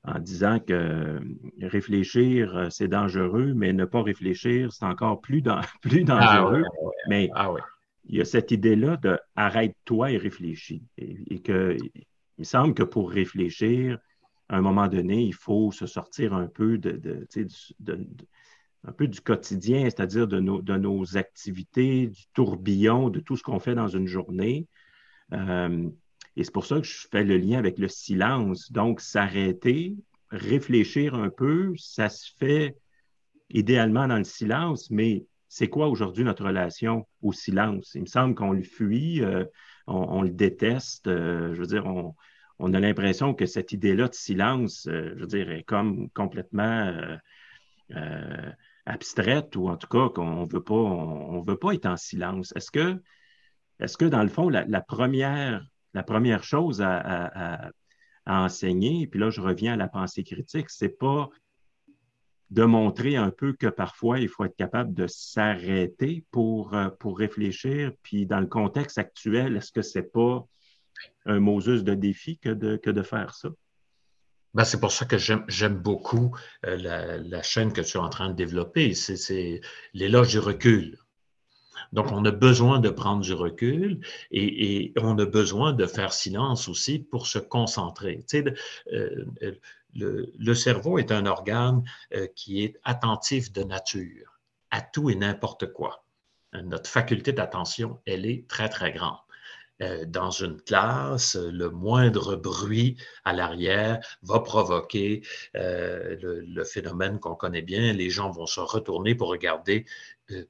[SPEAKER 1] en disant que réfléchir, euh, c'est dangereux, mais ne pas réfléchir, c'est encore plus, plus ah dangereux. Mais ah il y a cette idée-là de arrête-toi et réfléchis. Et, que il me semble que pour réfléchir, à un moment donné, il faut se sortir un peu de, de, de un peu du quotidien, c'est-à-dire de nos, de nos, activités, du tourbillon, de tout ce qu'on fait dans une journée. Euh, et c'est pour ça que je fais le lien avec le silence. Donc, s'arrêter, réfléchir un peu, ça se fait idéalement dans le silence, mais c'est quoi aujourd'hui notre relation au silence? Il me semble qu'on le fuit, euh, on, le déteste. Euh, je veux dire, on, on a l'impression que cette idée-là de silence, je veux dire, est comme complètement abstraite ou en tout cas qu'on veut on, veut pas être en silence. Est-ce que, est-ce que dans le fond, la, première, la première chose à, enseigner, puis là je reviens à la pensée critique, c'est pas de montrer un peu que parfois il faut être capable de s'arrêter pour, euh, pour réfléchir, puis dans le contexte actuel, est-ce que c'est pas un Moses de défi que de, que de faire ça?
[SPEAKER 2] Ben, c'est pour ça que j'aime beaucoup euh, la, chaîne que tu es en train de développer. C'est l'éloge du recul. Donc, on a besoin de prendre du recul et, on a besoin de faire silence aussi pour se concentrer. Tu sais, euh, le, le, cerveau est un organe euh, qui est attentif de nature à tout et n'importe quoi. Notre faculté d'attention, elle est très, très grande. Euh, dans une classe, le moindre bruit à l'arrière va provoquer euh, le, le, phénomène qu'on connaît bien. Les gens vont se retourner pour regarder euh,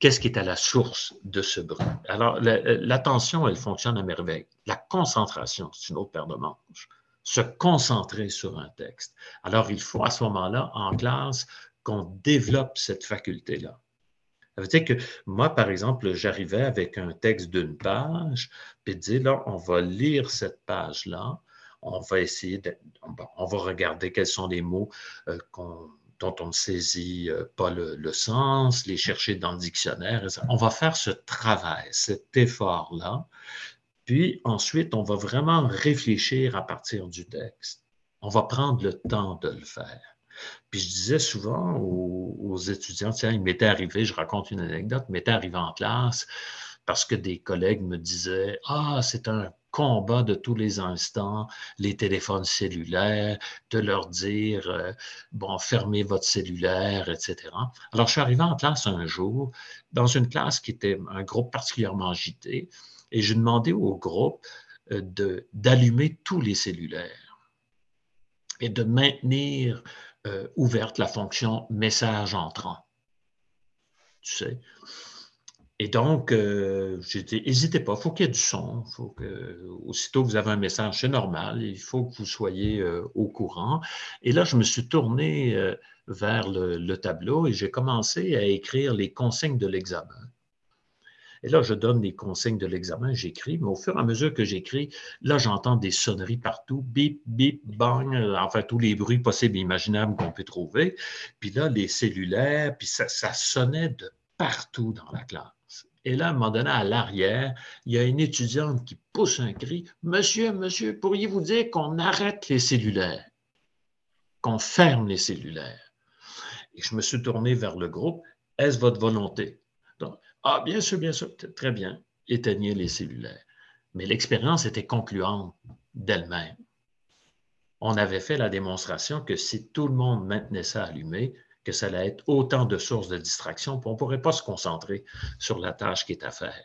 [SPEAKER 2] qu'est-ce qui est à la source de ce bruit. Alors, l'attention, elle fonctionne à merveille. La concentration, c'est une autre paire de manches. Se concentrer sur un texte. Alors, il faut à ce moment-là, en classe, qu'on développe cette faculté-là. Ça veut dire que moi, par exemple, j'arrivais avec un texte d'une page, puis dire, là, on va lire cette page-là, on va essayer, de, on va regarder quels sont les mots euh, dont on ne saisit euh, pas le, le, sens, les chercher dans le dictionnaire. On va faire ce travail, cet effort-là. Puis ensuite, on va vraiment réfléchir à partir du texte. On va prendre le temps de le faire. Puis je disais souvent aux, étudiants, tiens, il m'était arrivé, je raconte une anecdote, il m'était arrivé en classe parce que des collègues me disaient, ah, c'est un combat de tous les instants, les téléphones cellulaires, de leur dire, euh, bon, fermez votre cellulaire, etc. Alors, je suis arrivé en classe un jour, dans une classe qui était un groupe particulièrement agité, et je demandais au groupe euh, d'allumer tous les cellulaires et de maintenir euh, ouverte la fonction message entrant. Tu sais, et donc, euh, j'ai dit, n'hésitez pas, il faut qu'il y ait du son. Faut que, aussitôt que vous avez un message, c'est normal, il faut que vous soyez euh, au courant. Et là, je me suis tourné vers le, tableau et j'ai commencé à écrire les consignes de l'examen. Et là, je donne les consignes de l'examen, j'écris, mais au fur et à mesure que j'écris, là, j'entends des sonneries partout, bip, bip, bang, enfin, tous les bruits possibles et imaginables qu'on peut trouver. Puis là, les cellulaires, puis ça, ça sonnait de partout dans la classe. Et là, à un moment donné, à l'arrière, il y a une étudiante qui pousse un cri Monsieur, monsieur, pourriez-vous dire qu'on arrête les cellulaires, qu'on ferme les cellulaires Et je me suis tourné vers le groupe Est-ce votre volonté Ah, bien sûr, bien sûr, très bien, éteignez les cellulaires. Mais l'expérience était concluante d'elle-même. On avait fait la démonstration que si tout le monde maintenait ça allumé, que ça allait être autant de sources de distraction, puis on ne pourrait pas se concentrer sur la tâche qui est à faire.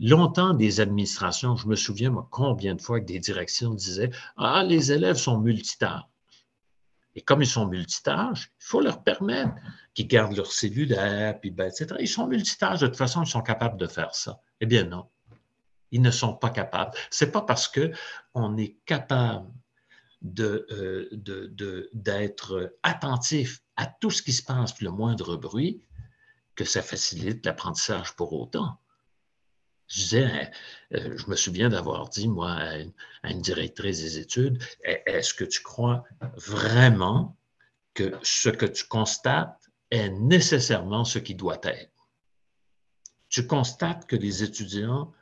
[SPEAKER 2] Longtemps, des administrations, je me souviens combien de fois que des directions disaient Ah, les élèves sont multitâches. Et comme ils sont multitâches, il faut leur permettre qu'ils gardent leur cellulaire, puis ben, etc. Ils sont multitâches, de toute façon, ils sont capables de faire ça. Eh bien, non. Ils ne sont pas capables. C'est pas parce qu'on est capable d'être de, de, attentif à tout ce qui se passe, le moindre bruit, que ça facilite l'apprentissage pour autant. Je disais, euh, je me souviens d'avoir dit, moi, à une, directrice des études, est-ce que tu crois vraiment que ce que tu constates est nécessairement ce qui doit être? Tu constates que les étudiants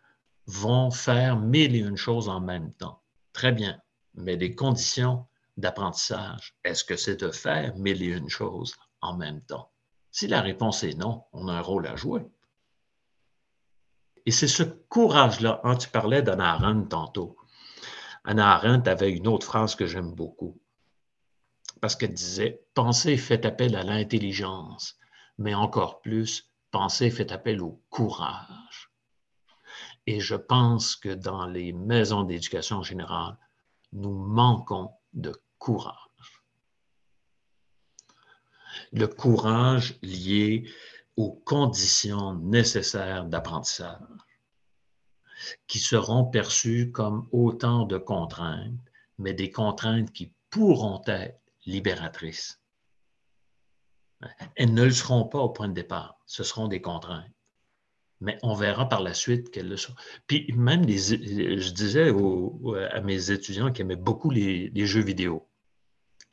[SPEAKER 2] vont faire mille et une choses en même temps. Très bien, mais les conditions d'apprentissage, est-ce que c'est de faire mille et une choses en même temps? Si la réponse est non, on a un rôle à jouer. Et c'est ce courage-là, hein, tu parlais d'Anna Arendt tantôt. Anna Arendt avait une autre phrase que j'aime beaucoup, parce qu'elle disait, penser fait appel à l'intelligence, mais encore plus, penser fait appel au courage. Et je pense que dans les maisons d'éducation générale, nous manquons de courage. Le courage lié aux conditions nécessaires d'apprentissage, qui seront perçues comme autant de contraintes, mais des contraintes qui pourront être libératrices. Elles ne le seront pas au point de départ, ce seront des contraintes mais on verra par la suite qu'elles le sont. Puis même, je disais à mes étudiants qui aimaient beaucoup les, les jeux vidéo.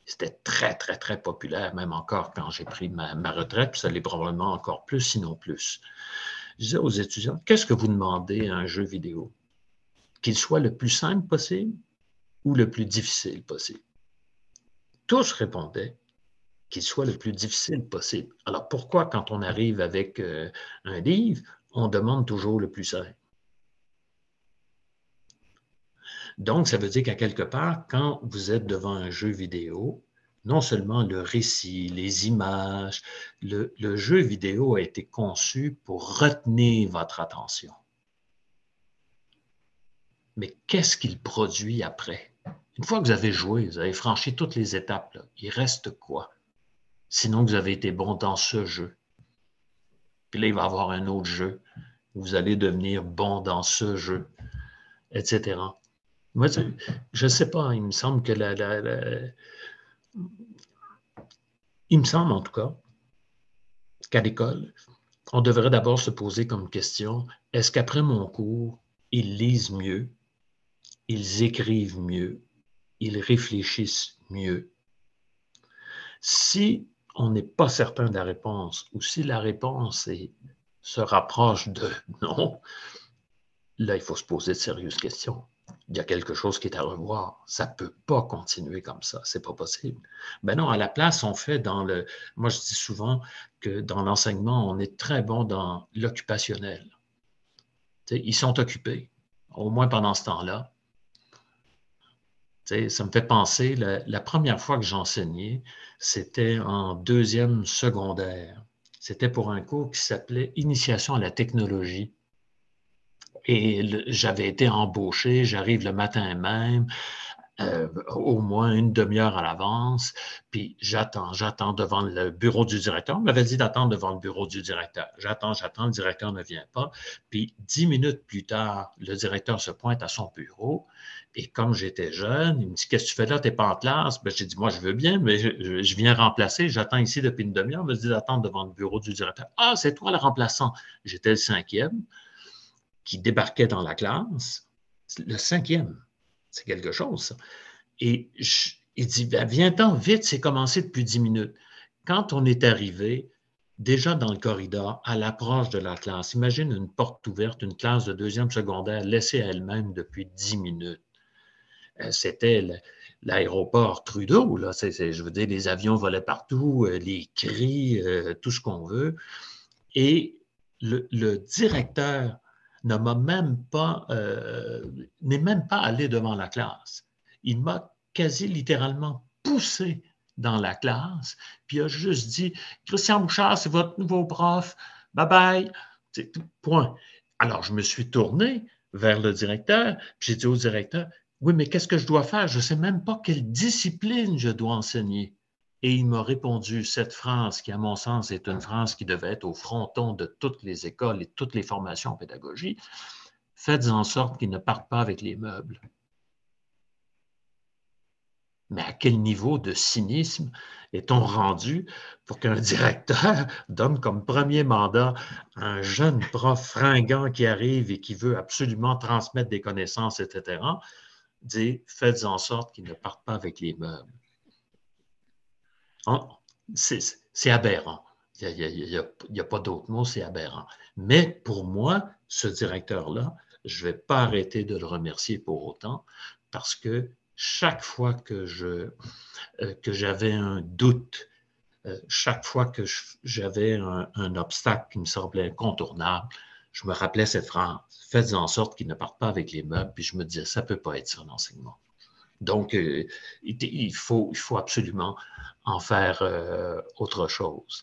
[SPEAKER 2] C'était très, très, très populaire, même encore quand j'ai pris ma, ma retraite, puis ça l'est probablement encore plus, sinon plus. Je disais aux étudiants, qu'est-ce que vous demandez à un jeu vidéo? qu'il soit le plus simple possible ou le plus difficile possible? Tous répondaient qu'il soit le plus difficile possible. Alors pourquoi quand on arrive avec euh, un livre, on demande toujours le plus simple? Donc, ça veut dire qu'à quelque part, quand vous êtes devant un jeu vidéo, non seulement le récit, les images, le, jeu vidéo a été conçu pour retenir votre attention. Mais qu'est-ce qu'il produit après? Une fois que vous avez joué, vous avez franchi toutes les étapes, il reste quoi? Sinon, vous avez été bon dans ce jeu. Puis là, il va y avoir un autre jeu. Vous allez devenir bon dans ce jeu, etc. Moi, je ne sais pas, il me semble que la, il me semble en tout cas qu'à l'école, on devrait d'abord se poser comme question, est-ce qu'après mon cours, ils lisent mieux, ils écrivent mieux, ils réfléchissent mieux? Si on n'est pas certain de la réponse, ou si la réponse se rapproche de non, là, il faut se poser de sérieuses questions il y a quelque chose qui est à revoir. Ça ne peut pas continuer comme ça. C'est pas possible. Ben non, à la place, on fait dans le. Moi, je dis souvent que dans l'enseignement, on est très bon dans l'occupationnel. Ils sont occupés, au moins pendant ce temps-là. Ça me fait penser, la, première fois que j'enseignais, c'était en deuxième secondaire. C'était pour un cours qui s'appelait Initiation à la technologie. Et j'avais été embauché, j'arrive le matin même, euh, au moins une demi-heure à l'avance, puis j'attends, j'attends devant le bureau du directeur. On m'avait dit d'attendre devant le bureau du directeur. J'attends, j'attends, le directeur ne vient pas. Puis dix minutes plus tard, le directeur se pointe à son bureau, et comme j'étais jeune, il me dit Qu'est-ce que tu fais là? Tu n'es pas en classe? Ben, J'ai dit Moi, je veux bien, mais je, je viens remplacer. J'attends ici depuis une demi-heure. On me dit d'attendre devant le bureau du directeur. Ah, c'est toi le remplaçant. J'étais le cinquième qui débarquait dans la classe, le cinquième, c'est quelque chose, ça. Et il dit, ben, viens-t'en vite, c'est commencé depuis dix minutes. Quand on est arrivé, déjà dans le corridor, à l'approche de la classe, imagine une porte ouverte, une classe de deuxième secondaire laissée à elle-même depuis dix minutes. Euh, c'était l'aéroport Trudeau, là. je veux dire, les avions volaient partout, euh, les cris, euh, tout ce qu'on veut. Et le, le directeur même pas, euh, n'est même pas allé devant la classe. Il m'a quasi littéralement poussé dans la classe, puis a juste dit Christian Bouchard, c'est votre nouveau prof, bye bye. C'est point. Alors, je me suis tourné vers le directeur, puis j'ai dit au directeur Oui, mais qu'est-ce que je dois faire? Je ne sais même pas quelle discipline je dois enseigner. Et il m'a répondu cette phrase qui, à mon sens, est une phrase qui devait être au fronton de toutes les écoles et toutes les formations en pédagogie. Faites en sorte qu'ils ne partent pas avec les meubles. Mais à quel niveau de cynisme est-on rendu pour qu'un directeur donne comme premier mandat un jeune prof fringant qui arrive et qui veut absolument transmettre des connaissances, etc., dit faites en sorte qu'ils ne partent pas avec les meubles. Ah, c'est aberrant. Il n'y a, pas d'autre mot, c'est aberrant. Mais pour moi, ce directeur-là, je ne vais pas arrêter de le remercier pour autant parce que chaque fois que euh, j'avais un doute, euh, chaque fois que j'avais un, un, obstacle qui me semblait incontournable, je me rappelais cette phrase faites en sorte qu'il ne parte pas avec les meubles, puis je me disais ça ne peut pas être ça l'enseignement. Donc, euh, il, faut, absolument en faire euh, autre chose.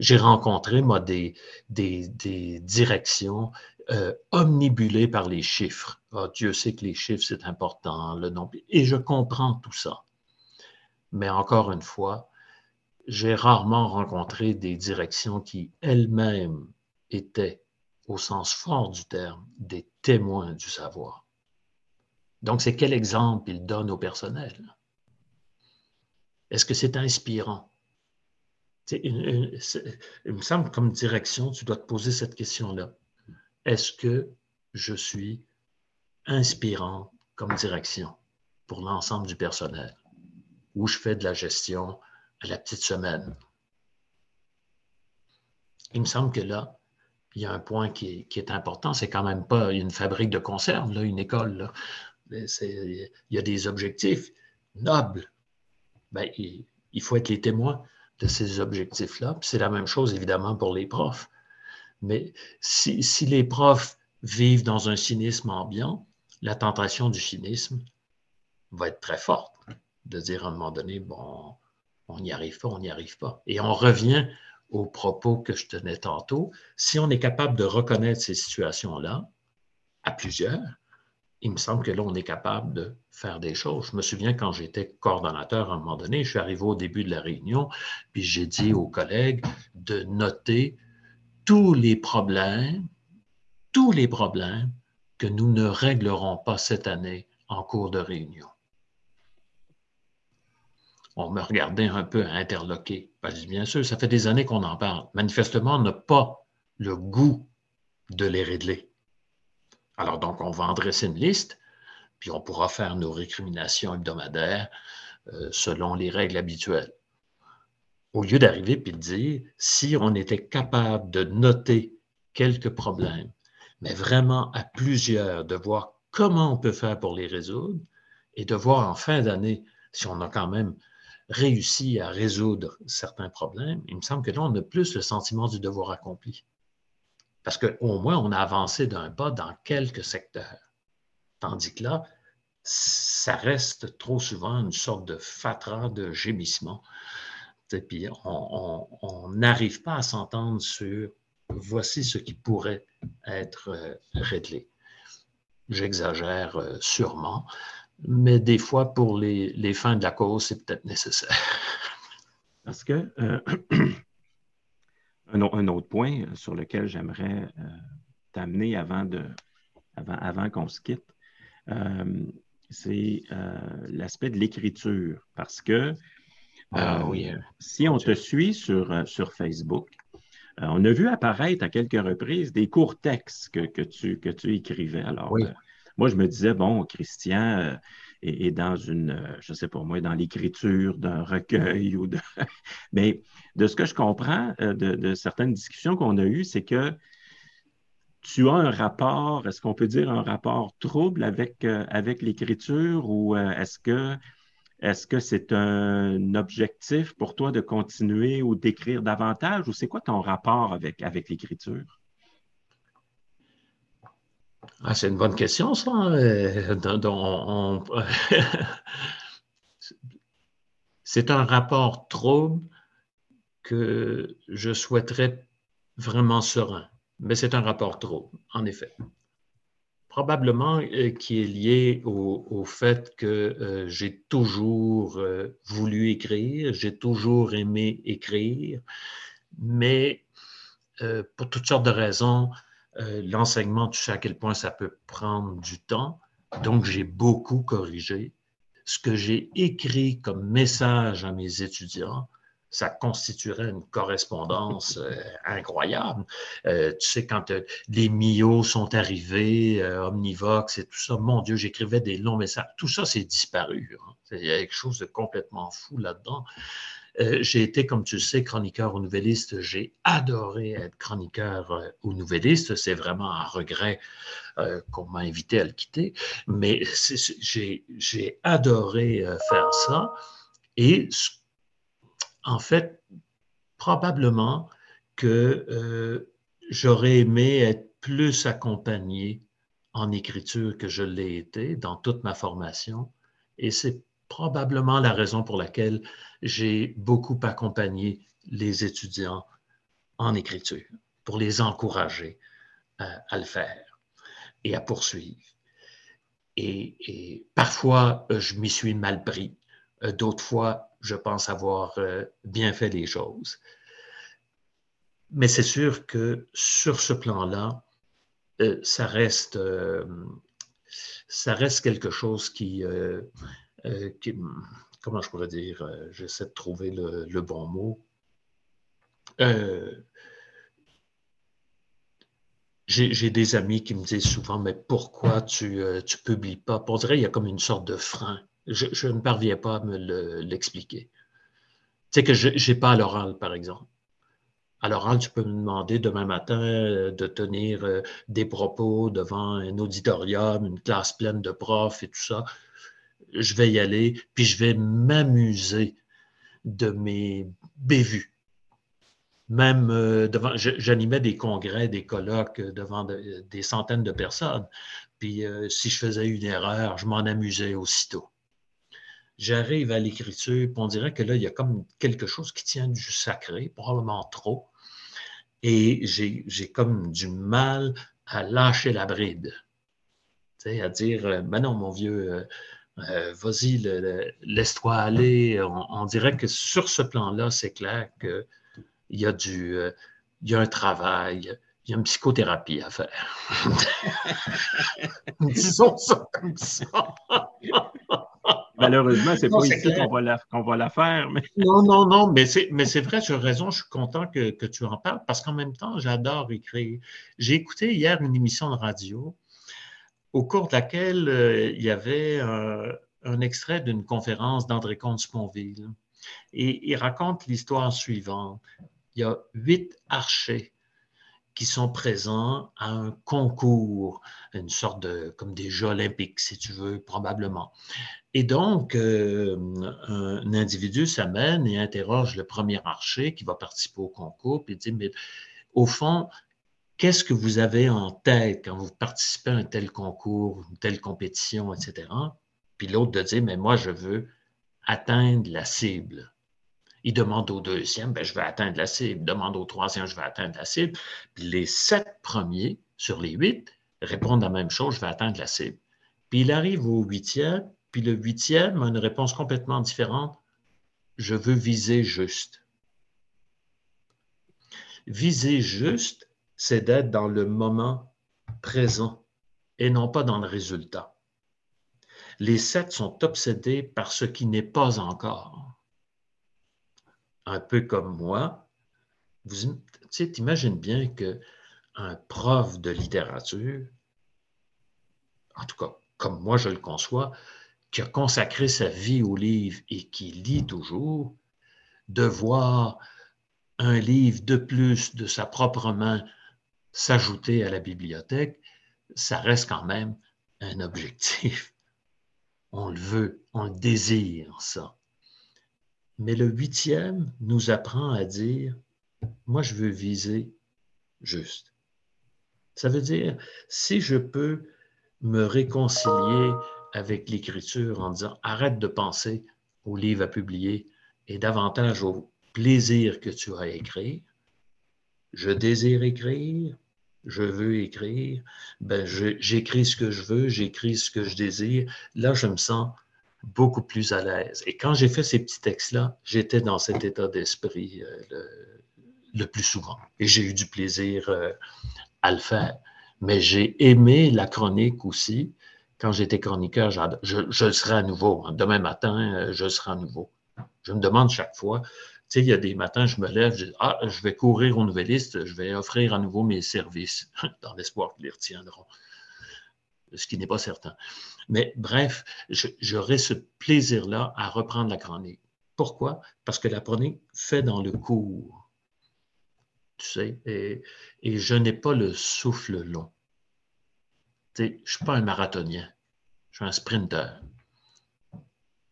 [SPEAKER 2] J'ai rencontré, moi, des, directions euh, omnibulées par les chiffres. Ah, Dieu sait que les chiffres, c'est important, le nombre. Et je comprends tout ça. Mais encore une fois, j'ai rarement rencontré des directions qui elles-mêmes étaient, au sens fort du terme, des témoins du savoir. Donc, c'est quel exemple il donne au personnel? Est-ce que c'est inspirant? il me semble comme direction, tu dois te poser cette question-là. Est-ce que je suis inspirant comme direction pour l'ensemble du personnel? Ou je fais de la gestion à la petite semaine? Il me semble que là, il y a un point qui est, important, c'est quand même pas une fabrique de conserve, là, une école. Il y a des objectifs nobles. Ben, il, faut être les témoins de ces objectifs-là. C'est la même chose, évidemment, pour les profs. Mais si, si, les profs vivent dans un cynisme ambiant, la tentation du cynisme va être très forte. De dire à un moment donné, bon, on n'y arrive pas, on n'y arrive pas. Et on revient aux propos que je tenais tantôt. Si on est capable de reconnaître ces situations-là, à plusieurs, il me semble que là, on est capable de faire des choses. Je me souviens quand j'étais coordonnateur à un moment donné, je suis arrivé au début de la réunion, puis j'ai dit aux collègues de noter tous les problèmes, tous les problèmes que nous ne réglerons pas cette année en cours de réunion. On me regardait un peu interloqué. bien sûr, ça fait des années qu'on en parle. Manifestement, on n'a pas le goût de les régler. Alors donc, on va en dresser une liste, puis on pourra faire nos récriminations hebdomadaires euh, selon les règles habituelles. Au lieu d'arriver et de dire, si on était capable de noter quelques problèmes, mais vraiment à plusieurs, de voir comment on peut faire pour les résoudre, et de voir en fin d'année si on a quand même réussi à résoudre certains problèmes, il me semble que là, on a plus le sentiment du devoir accompli. Parce qu'au moins, on a avancé d'un pas dans quelques secteurs. Tandis que là, ça reste trop souvent une sorte de fatras de gémissement. Et puis, on n'arrive pas à s'entendre sur voici ce qui pourrait être euh, réglé. J'exagère euh, sûrement, mais des fois, pour les, fins de la cause, c'est peut-être nécessaire.
[SPEAKER 1] Parce que euh, un, autre point sur lequel j'aimerais euh, t'amener avant, avant, avant qu'on se quitte, euh, c'est l'aspect de l'écriture. Parce que ah si on te suit sur, sur Facebook, on a vu apparaître à quelques reprises des courts textes que, tu, que tu écrivais. Alors, moi, je me disais, bon, Christian est, dans une, je sais pas moi, dans l'écriture d'un recueil ou de. Mais de ce que je comprends de, certaines discussions qu'on a eues, c'est que tu as un rapport, est-ce qu'on peut dire un rapport trouble avec, avec l'écriture ou est-ce que est-ce que c'est un objectif pour toi de continuer ou d'écrire davantage ou c'est quoi ton rapport avec, avec l'écriture?
[SPEAKER 2] Ah, c'est une bonne question, ça. Euh, c'est un rapport trouble que je souhaiterais vraiment serein. Mais c'est un rapport trouble, en effet. Probablement euh, qui est lié au, fait que euh, j'ai toujours voulu écrire, j'ai toujours aimé écrire, mais pour toutes sortes de raisons, euh, l'enseignement, tu sais à quel point ça peut prendre du temps. Donc, j'ai beaucoup corrigé. Ce que j'ai écrit comme message à mes étudiants, ça constituerait une correspondance euh, incroyable. Euh, tu sais, quand les MIO sont arrivés, Omnivox et tout ça, mon Dieu, j'écrivais des longs messages. Tout ça, c'est disparu. Hein. Il y a quelque chose de complètement fou là-dedans. Euh, j'ai été, comme tu le sais, chroniqueur ou nouvelliste. J'ai adoré être chroniqueur euh, ou nouvelliste. C'est vraiment un regret euh, qu'on m'a invité à le quitter. Mais j'ai adoré faire ça. Et en fait, probablement que j'aurais aimé être plus accompagné en écriture que je l'ai été dans toute ma formation. Et c'est probablement la raison pour laquelle j'ai beaucoup accompagné les étudiants en écriture, pour les encourager à, le faire et à poursuivre. Et, parfois, euh, je m'y suis mal pris. Euh, d'autres fois, je pense avoir euh, bien fait les choses. Mais c'est sûr que sur ce plan-là, ça ça reste quelque chose qui, euh, comment je pourrais dire, euh, j'essaie de trouver le, bon mot. Euh, j'ai des amis qui me disent souvent, mais pourquoi tu ne publies pas? On dirait qu'il y a comme une sorte de frein. Je, ne parviens pas à me l'expliquer. tu sais que je n'ai pas à l'oral, par exemple. Alors, tu peux me demander demain matin de tenir des propos devant un auditorium, une classe pleine de profs et tout ça. Je vais y aller, puis je vais m'amuser de mes bévues. Même euh, devant, j'animais des congrès, des colloques devant des centaines de personnes. Puis si je faisais une erreur, je m'en amusais aussitôt j'arrive à l'écriture, puis on dirait que là, il y a comme quelque chose qui tient du sacré, probablement trop. Et j'ai comme du mal à lâcher la bride. À dire, euh, ben non, mon vieux, euh, euh, vas-y, laisse-toi aller. On, dirait que sur ce plan-là, c'est clair qu'il y a du, il y a un travail, il y a une psychothérapie à faire. Disons ça comme ça.
[SPEAKER 1] Malheureusement, c'est pas ici qu'on va, la, va la faire. Mais...
[SPEAKER 2] Non, non, non, mais c'est vrai, tu as raison, je suis content que, tu en parles parce qu'en même temps, j'adore écrire. J'ai écouté hier une émission de radio au cours de laquelle euh, il y avait un extrait d'une conférence d'André Comte-Sponville. Et il raconte l'histoire suivante. Il y a huit archers qui sont présents à un concours, une sorte de, comme des Jeux olympiques, si tu veux, probablement. Et donc, euh, un individu s'amène et interroge le premier archer qui va participer au concours, puis dit, mais au fond, qu'est-ce que vous avez en tête quand vous participez à un tel concours, une telle compétition, etc. Puis l'autre de dire, mais moi, je veux atteindre la cible. Il demande au deuxième, ben, je vais atteindre la cible. Il demande au troisième, je vais atteindre la cible. Puis les sept premiers sur les huit répondent la même chose, je vais atteindre la cible. Puis il arrive au huitième, puis le huitième a une réponse complètement différente. Je veux viser juste. Viser juste, c'est d'être dans le moment présent et non pas dans le résultat. Les sept sont obsédés par ce qui n'est pas encore. Un peu comme moi, vous imagines bien que un prof de littérature, en tout cas comme moi je le conçois, qui a consacré sa vie au livre et qui lit toujours, de voir un livre de plus de sa propre main s'ajouter à la bibliothèque, ça reste quand même un objectif. On le veut, on le désire, ça. Mais le huitième nous apprend à dire, moi je veux viser juste. Ça veut dire, si je peux me réconcilier avec l'écriture en disant arrête de penser au livre à publier et davantage au plaisir que tu as à écrire. Je désire écrire, je veux écrire, ben j'écris ce que je veux, j'écris ce que je désire. Là, je me sens beaucoup plus à l'aise. Et quand j'ai fait ces petits textes-là, j'étais dans cet état d'esprit euh, le, plus souvent. Et j'ai eu du plaisir euh, à le faire. Mais j'ai aimé la chronique aussi quand j'étais chroniqueur, je, je, le serai à nouveau. Hein. Demain matin, euh, je serai à nouveau. Je me demande chaque fois, sais, il y a des matins, je me lève, je ah, je vais courir aux nouvellistes, je vais offrir à nouveau mes services, dans l'espoir qu'ils les retiendront. Ce qui n'est pas certain. Mais bref, j'aurai ce plaisir-là à reprendre la chronique. Pourquoi? Parce que la chronique fait dans le cours. Tu sais, et, je n'ai pas le souffle long je ne suis pas un marathonien, je suis un sprinter.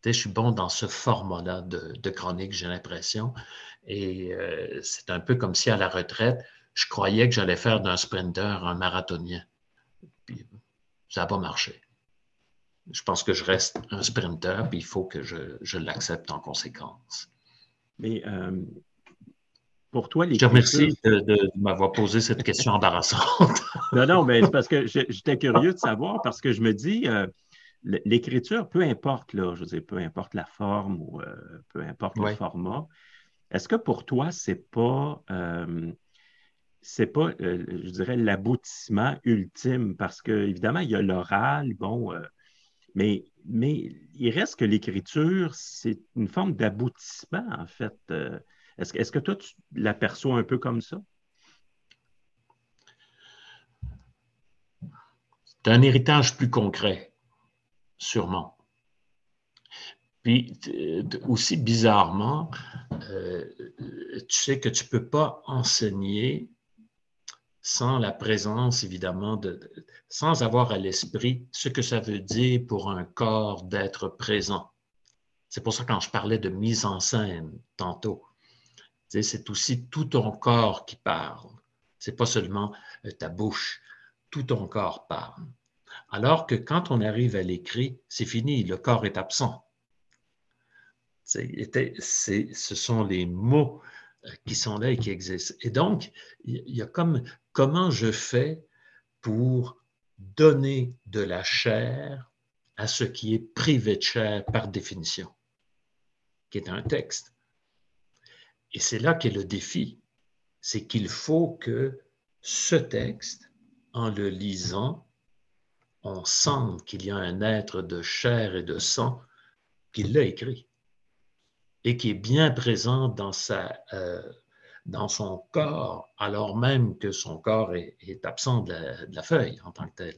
[SPEAKER 2] Je suis bon dans ce format-là de, chronique, j'ai l'impression. Et euh, c'est un peu comme si à la retraite, je croyais que j'allais faire d'un sprinter un marathonien. Puis ça n'a pas marché. Je pense que je reste un sprinter, puis il faut que je, l'accepte en conséquence.
[SPEAKER 1] Mais euh, pour toi,
[SPEAKER 2] Je te remercie de, m'avoir posé cette question embarrassante.
[SPEAKER 1] non, non, mais c'est parce que j'étais curieux de savoir, parce que je me dis, euh, l'écriture, peu importe, là, je veux peu importe la forme ou euh, peu importe le format, est-ce que pour toi, c'est pas, euh, c'est pas, je dirais, l'aboutissement ultime? Parce que, évidemment, il y a l'oral, bon, mais, mais il reste que l'écriture, c'est une forme d'aboutissement, en fait. Est-ce, que toi, tu l'aperçois un peu comme ça?
[SPEAKER 2] C'est un héritage plus concret, sûrement. Puis aussi bizarrement, euh, tu sais que tu ne peux pas enseigner sans la présence, évidemment, de, sans avoir à l'esprit ce que ça veut dire pour un corps d'être présent. C'est pour ça quand je parlais de mise en scène tantôt, c'est aussi tout ton corps qui parle. C'est pas seulement euh, ta bouche, tout ton corps parle. Alors que quand on arrive à l'écrit, c'est fini, le corps est absent. ce sont les mots euh, qui sont là et qui existent. Et donc, il y a comme comment je fais pour donner de la chair à ce qui est privé de chair par définition, qui est un texte. Et c'est là qu'est le défi, c'est qu'il faut que ce texte, en le lisant, on sente qu'il y a un être de chair et de sang qui l'a écrit et qui est bien présent dans, euh, son corps, alors même que son corps est, absent de la, feuille en tant que tel,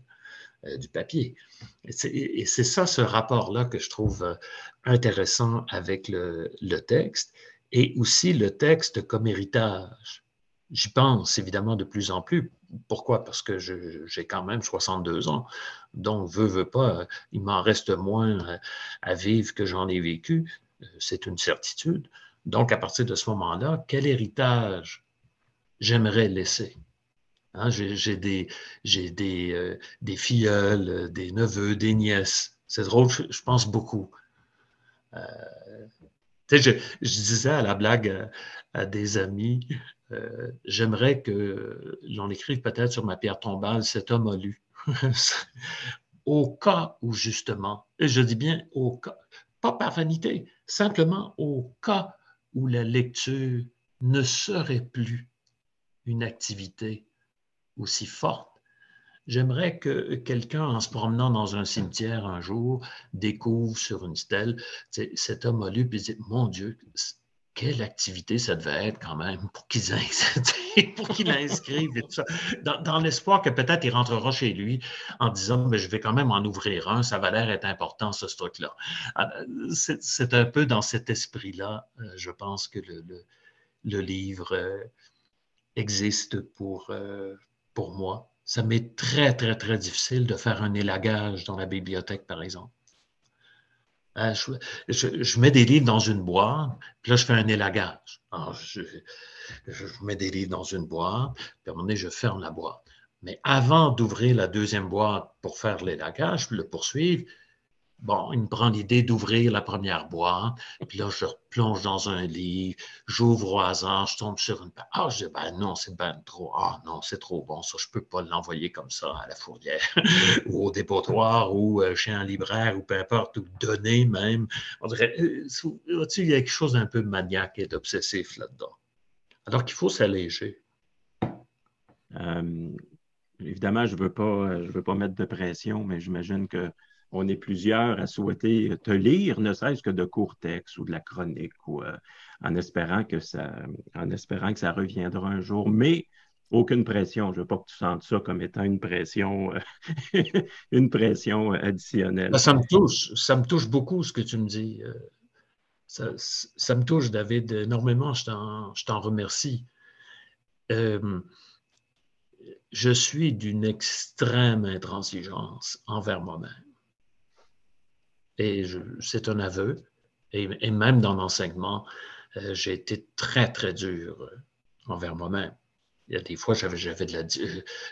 [SPEAKER 2] euh, du papier. Et c'est ça, ce rapport-là que je trouve euh, intéressant avec le, texte et aussi le texte comme héritage. J'y pense évidemment de plus en plus. Pourquoi? Parce que j'ai quand même 62 ans. Donc, veux, veux pas, il m'en reste moins à vivre que j'en ai vécu c'est une certitude. Donc, à partir de ce moment-là, quel héritage j'aimerais laisser? Hein, j'ai des, des, euh, des filleuls, des neveux, des nièces. C'est drôle, je, pense beaucoup. Euh, je, disais à la blague à, des amis, euh, j'aimerais que l'on écrive peut-être sur ma pierre tombale, cet homme a lu. au cas où justement, et je dis bien au cas, pas par vanité, simplement au cas où la lecture ne serait plus une activité aussi forte. J'aimerais que quelqu'un, en se promenant dans un cimetière un jour, découvre sur une stèle, cet homme a lu, puis dit, mon Dieu, quelle activité ça devait être quand même pour qu'ils pour qu'il inscrivent et tout ça. Dans, l'espoir que peut-être il rentrera chez lui en disant mais je vais quand même en ouvrir un, ça va l'air être important ce truc-là. Ah, c'est un peu dans cet esprit-là, euh, je pense que le, livre euh, existe euh, pour moi. Ça m'est très, très, très difficile de faire un élagage dans la bibliothèque, par exemple. Hein, je, mets des livres dans une boîte, puis là, je fais un élagage. je, mets des livres dans une boîte, puis à un moment donné, je ferme la boîte. Mais avant d'ouvrir la deuxième boîte pour faire l'élagage, le poursuivre, Bon, il me prend l'idée d'ouvrir la première boîte, puis là, je plonge dans un livre, j'ouvre au hasard, je tombe sur une. Ah, je dis, ben non, c'est ben trop. Ah non, c'est trop bon, ça, je peux pas l'envoyer comme ça à la fourrière, ou au dépotoir, ou euh, chez un libraire, ou peu importe, ou donner même. On dirait, euh, il y a quelque chose d'un peu maniaque et d'obsessif là-dedans? Alors qu'il faut s'alléger.
[SPEAKER 1] Euh, évidemment, je ne veux, pas, je veux pas mettre de pression, mais j'imagine que on est plusieurs à souhaiter te lire, ne serait-ce que de courts textes ou de la chronique, euh, en, espérant que ça, en espérant que ça reviendra un jour. Mais aucune pression. Je ne veux pas que tu sentes ça comme étant une pression, euh, une pression additionnelle.
[SPEAKER 2] Ça me touche. Ça me touche beaucoup ce que tu me dis. Euh, ça, me touche, David, énormément. Je t'en remercie. je suis d'une extrême intransigeance envers moi-même et c'est un aveu, et, même dans l'enseignement, euh, j'ai été très, très dur euh, envers moi-même. Il y a des fois, j'avais, j'avais de la,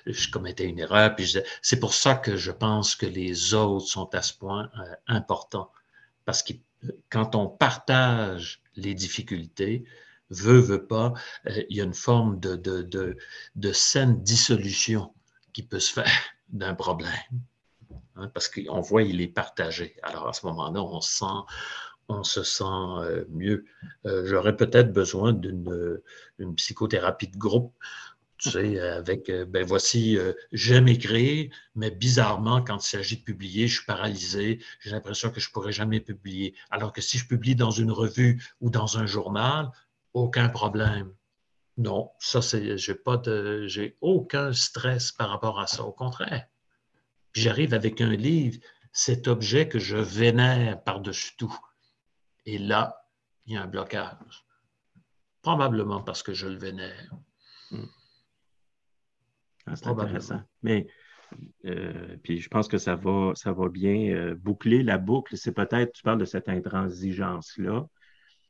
[SPEAKER 2] je commettais une erreur, puis c'est pour ça que je pense que les autres sont à ce point euh, importants. Parce que quand on partage les difficultés, veut, veut pas, il y a une forme de, de, de, de saine dissolution qui peut se faire d'un problème. Hein, parce qu'on voit il est partagé. Alors à ce moment-là, on, sent, on se sent euh, mieux. Euh, j'aurais peut-être besoin d'une psychothérapie de groupe, tu sais, avec, euh, ben voici, j'aime écrire, mais bizarrement, quand il s'agit de publier, je suis paralysé, j'ai l'impression que je ne pourrais jamais publier. Alors que si je publie dans une revue ou dans un journal, aucun problème. Non, ça, c'est, j'ai pas de, j'ai aucun stress par rapport à ça. Au contraire, puis j'arrive avec un livre, cet objet que je vénère par-dessus tout. Et là, il y a un blocage. Probablement parce que je le vénère. Hmm.
[SPEAKER 1] Ah, c'est intéressant. Mais euh, puis je pense que ça va, ça va bien euh, boucler la boucle. C'est peut-être, tu parles de cette intransigeance-là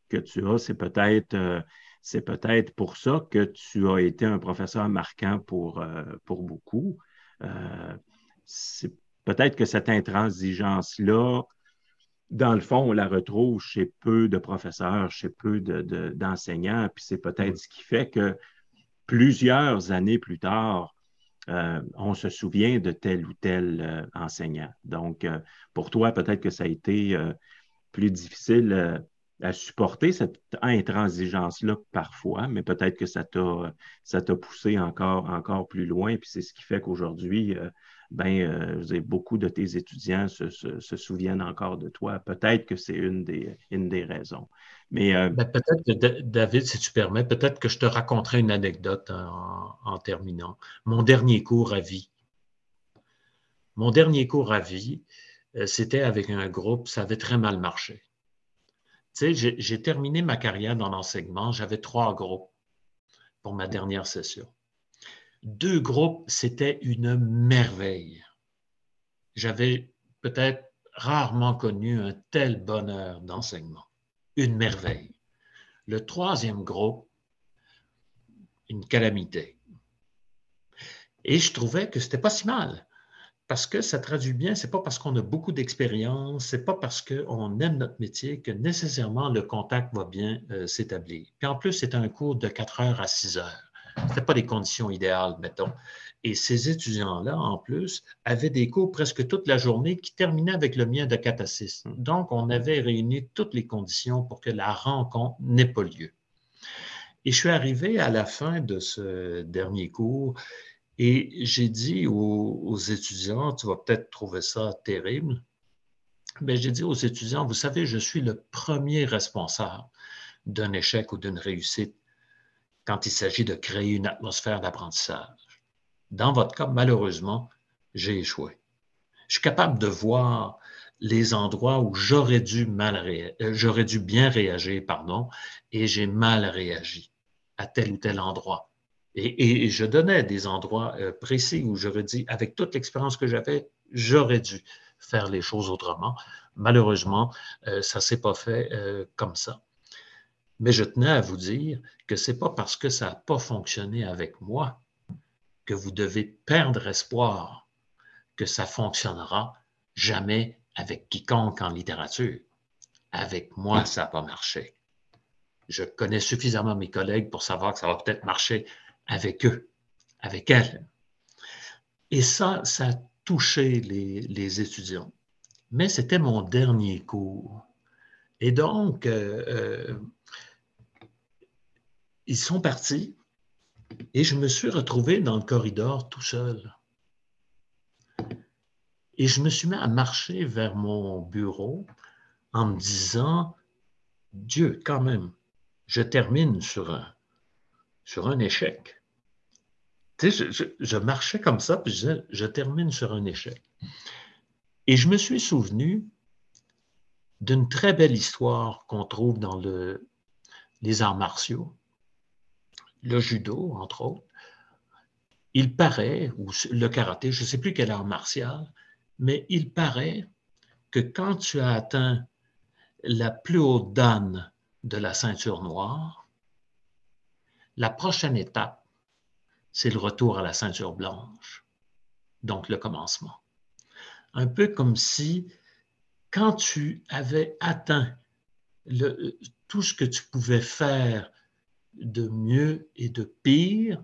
[SPEAKER 1] que tu as, c'est peut-être euh, c'est peut-être pour ça que tu as été un professeur marquant pour, pour beaucoup. Peut-être que cette intransigeance-là, dans le fond, on la retrouve chez peu de professeurs, chez peu d'enseignants, puis c'est peut-être ce qui fait que plusieurs années plus tard, euh, on se souvient de tel ou tel euh, enseignant. Donc, euh, pour toi, peut-être que ça a été plus difficile à supporter cette intransigeance-là parfois, mais peut-être que ça t'a, ça t'a poussé encore, encore plus loin. Puis c'est ce qui fait qu'aujourd'hui, ben, beaucoup de tes étudiants se, souviennent encore de toi. Peut-être que c'est une des, une des raisons. Mais
[SPEAKER 2] ben, peut-être, David, si tu permets, peut-être que je te raconterai une anecdote en, terminant. Mon dernier cours à vie. Mon dernier cours à vie, euh, c'était avec un groupe, ça avait très mal marché. Tu sais, j'ai terminé ma carrière dans l'enseignement, j'avais trois groupes pour ma dernière session. Deux groupes, c'était une merveille. J'avais peut-être rarement connu un tel bonheur d'enseignement. Une merveille. Le troisième groupe, une calamité. Et je trouvais que c'était pas si mal parce que ça traduit bien, c'est pas parce qu'on a beaucoup d'expérience, c'est pas parce qu'on aime notre métier que nécessairement le contact va bien euh, s'établir. Puis en plus, c'est un cours de 4 heures à 6 heures. Ce pas des conditions idéales, mettons. Et ces étudiants-là, en plus, avaient des cours presque toute la journée qui terminaient avec le mien de 4 à 6. Hmm. Donc, on avait réuni toutes les conditions pour que la rencontre n'ait pas lieu. Et je suis arrivé à la fin de ce dernier cours et j'ai dit aux, étudiants, tu vas peut-être trouver ça terrible, mais j'ai dit aux étudiants, vous savez, je suis le premier responsable d'un échec ou d'une réussite quand il s'agit de créer une atmosphère d'apprentissage. Dans votre cas, malheureusement, j'ai échoué. Je suis capable de voir les endroits où j'aurais dû, euh, bien réagir, pardon, et j'ai mal réagi à tel ou tel endroit. Et, je donnais des endroits euh, précis où j'aurais dit, avec toute l'expérience que j'avais, j'aurais dû faire les choses autrement. Malheureusement, euh, ça ne s'est pas fait comme ça. Mais je tenais à vous dire que ce n'est pas parce que ça n'a pas fonctionné avec moi que vous devez perdre espoir que ça fonctionnera jamais avec quiconque en littérature. Avec moi, ça n'a pas marché. Je connais suffisamment mes collègues pour savoir que ça va peut-être marcher avec eux, avec elle. Et ça, ça a touché les, étudiants. Mais c'était mon dernier cours. Et donc, euh, euh, ils sont partis et je me suis retrouvé dans le corridor tout seul. Et je me suis mis à marcher vers mon bureau en me disant, Dieu, quand même, je termine sur un, sur un échec je, marchais comme ça, puis je disais, je termine sur un échec. Et je me suis souvenu d'une très belle histoire qu'on trouve dans le, les arts martiaux, le judo, entre autres. Il paraît, ou le karaté, je ne sais plus quel art martial, mais il paraît que quand tu as atteint la plus haute danne de la ceinture noire, la prochaine étape, c'est le retour à la ceinture blanche, donc le commencement. Un peu comme si, quand tu avais atteint tout ce que tu pouvais faire de mieux et de pire,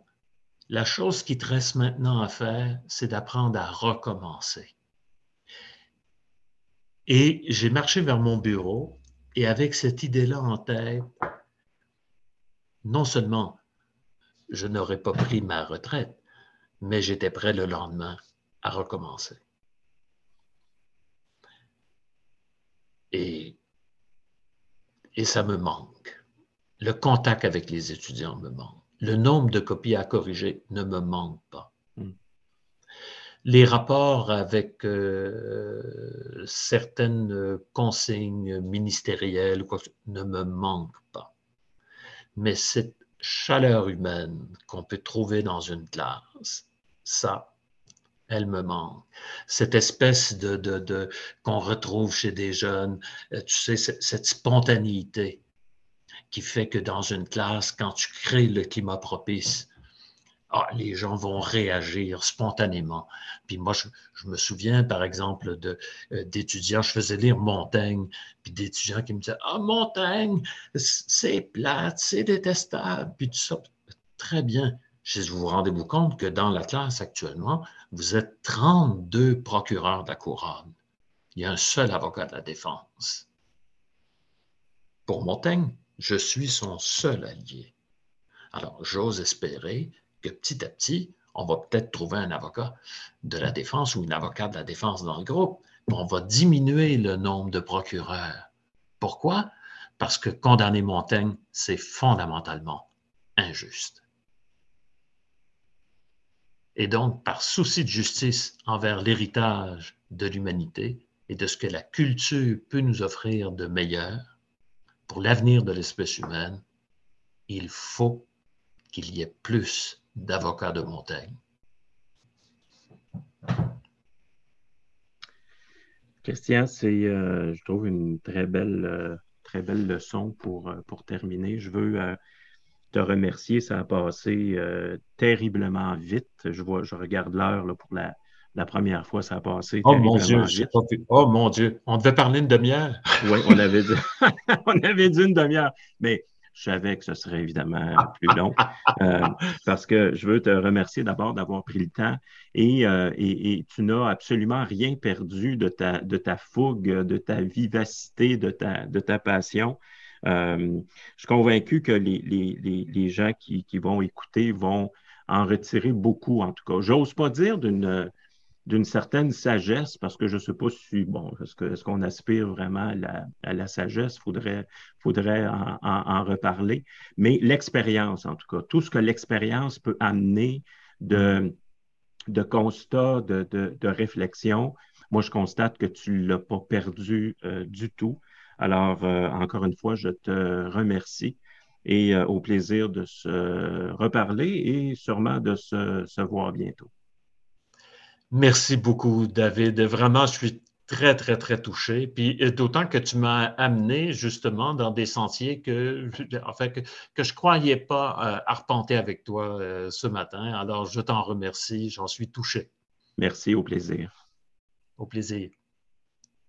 [SPEAKER 2] la chose qui te reste maintenant à faire, c'est d'apprendre à recommencer. Et j'ai marché vers mon bureau et avec cette idée-là en tête, non seulement je n'aurais pas pris ma retraite, mais j'étais prêt le lendemain à recommencer. Et, et ça me manque. Le contact avec les étudiants me manque. Le nombre de copies à corriger ne me manque pas. Hmm. les rapports avec euh, certaines consignes ministérielles ne me manquent pas. Mais cette chaleur humaine qu'on peut trouver dans une classe, ça, elle me manque. Cette espèce de, de, qu'on retrouve chez des jeunes, euh, tu sais, cette spontanéité qui fait que dans une classe, quand tu crées le climat propice, ah, les gens vont réagir spontanément. Puis moi, je, me souviens, par exemple, euh, d'étudiants, je faisais lire Montaigne, puis d'étudiants qui me disaient Ah, Montaigne, c'est plate, c'est détestable, puis tout ça. Très bien. Vous vous rendez-vous compte que dans la classe actuellement, vous êtes 32 procureurs de la couronne. Il y a un seul avocat de la défense. Pour Montaigne, je suis son seul allié. Alors, j'ose espérer que petit à petit, on va peut-être trouver un avocat de la défense ou une avocate de la défense dans le groupe. On va diminuer le nombre de procureurs. Pourquoi? Parce que condamner Montaigne, c'est fondamentalement injuste. Et donc, par souci de justice envers l'héritage de l'humanité et de ce que la culture peut nous offrir de meilleur pour l'avenir de l'espèce humaine, il faut qu'il y ait plus d'avocat de Montaigne.
[SPEAKER 1] Christian, c'est, euh, je trouve, une très belle, euh, très belle leçon pour, euh, pour terminer. Je veux te remercier. Ça a passé terriblement vite. Je, vois, je regarde l'heure pour la, la première fois, ça a passé.
[SPEAKER 2] Oh mon Dieu, oh mon Dieu, on devait parler une demi-heure.
[SPEAKER 1] oui, on avait dit, on avait dit une demi-heure. Mais je savais que ce serait évidemment plus long euh, parce que je veux te remercier d'abord d'avoir pris le temps et, euh, tu n'as absolument rien perdu de ta, de ta fougue, de ta vivacité, de ta, de ta passion. Euh, je suis convaincu que les, les, gens qui, qui, vont écouter vont en retirer beaucoup, en tout cas. J'ose pas dire d'une d'une certaine sagesse, parce que je ne sais pas si, bon, est-ce qu'on aspire vraiment à la, sagesse? Faudrait, faudrait en, reparler. Mais l'expérience, en tout cas, tout ce que l'expérience peut amener de, de constat, de, de, réflexion, moi, je constate que tu ne l'as pas perdu euh, du tout. Alors, euh, encore une fois, je te remercie et euh, au plaisir de se reparler et sûrement de se voir bientôt.
[SPEAKER 2] Merci beaucoup, David. Vraiment, je suis très, très, très touché. Puis euh, d'autant que tu m'as amené justement dans des sentiers que, en fait, que, je ne croyais pas euh, arpenter avec toi euh, ce matin. Alors, je t'en remercie. J'en suis touché.
[SPEAKER 1] Merci, au plaisir.
[SPEAKER 2] Au plaisir.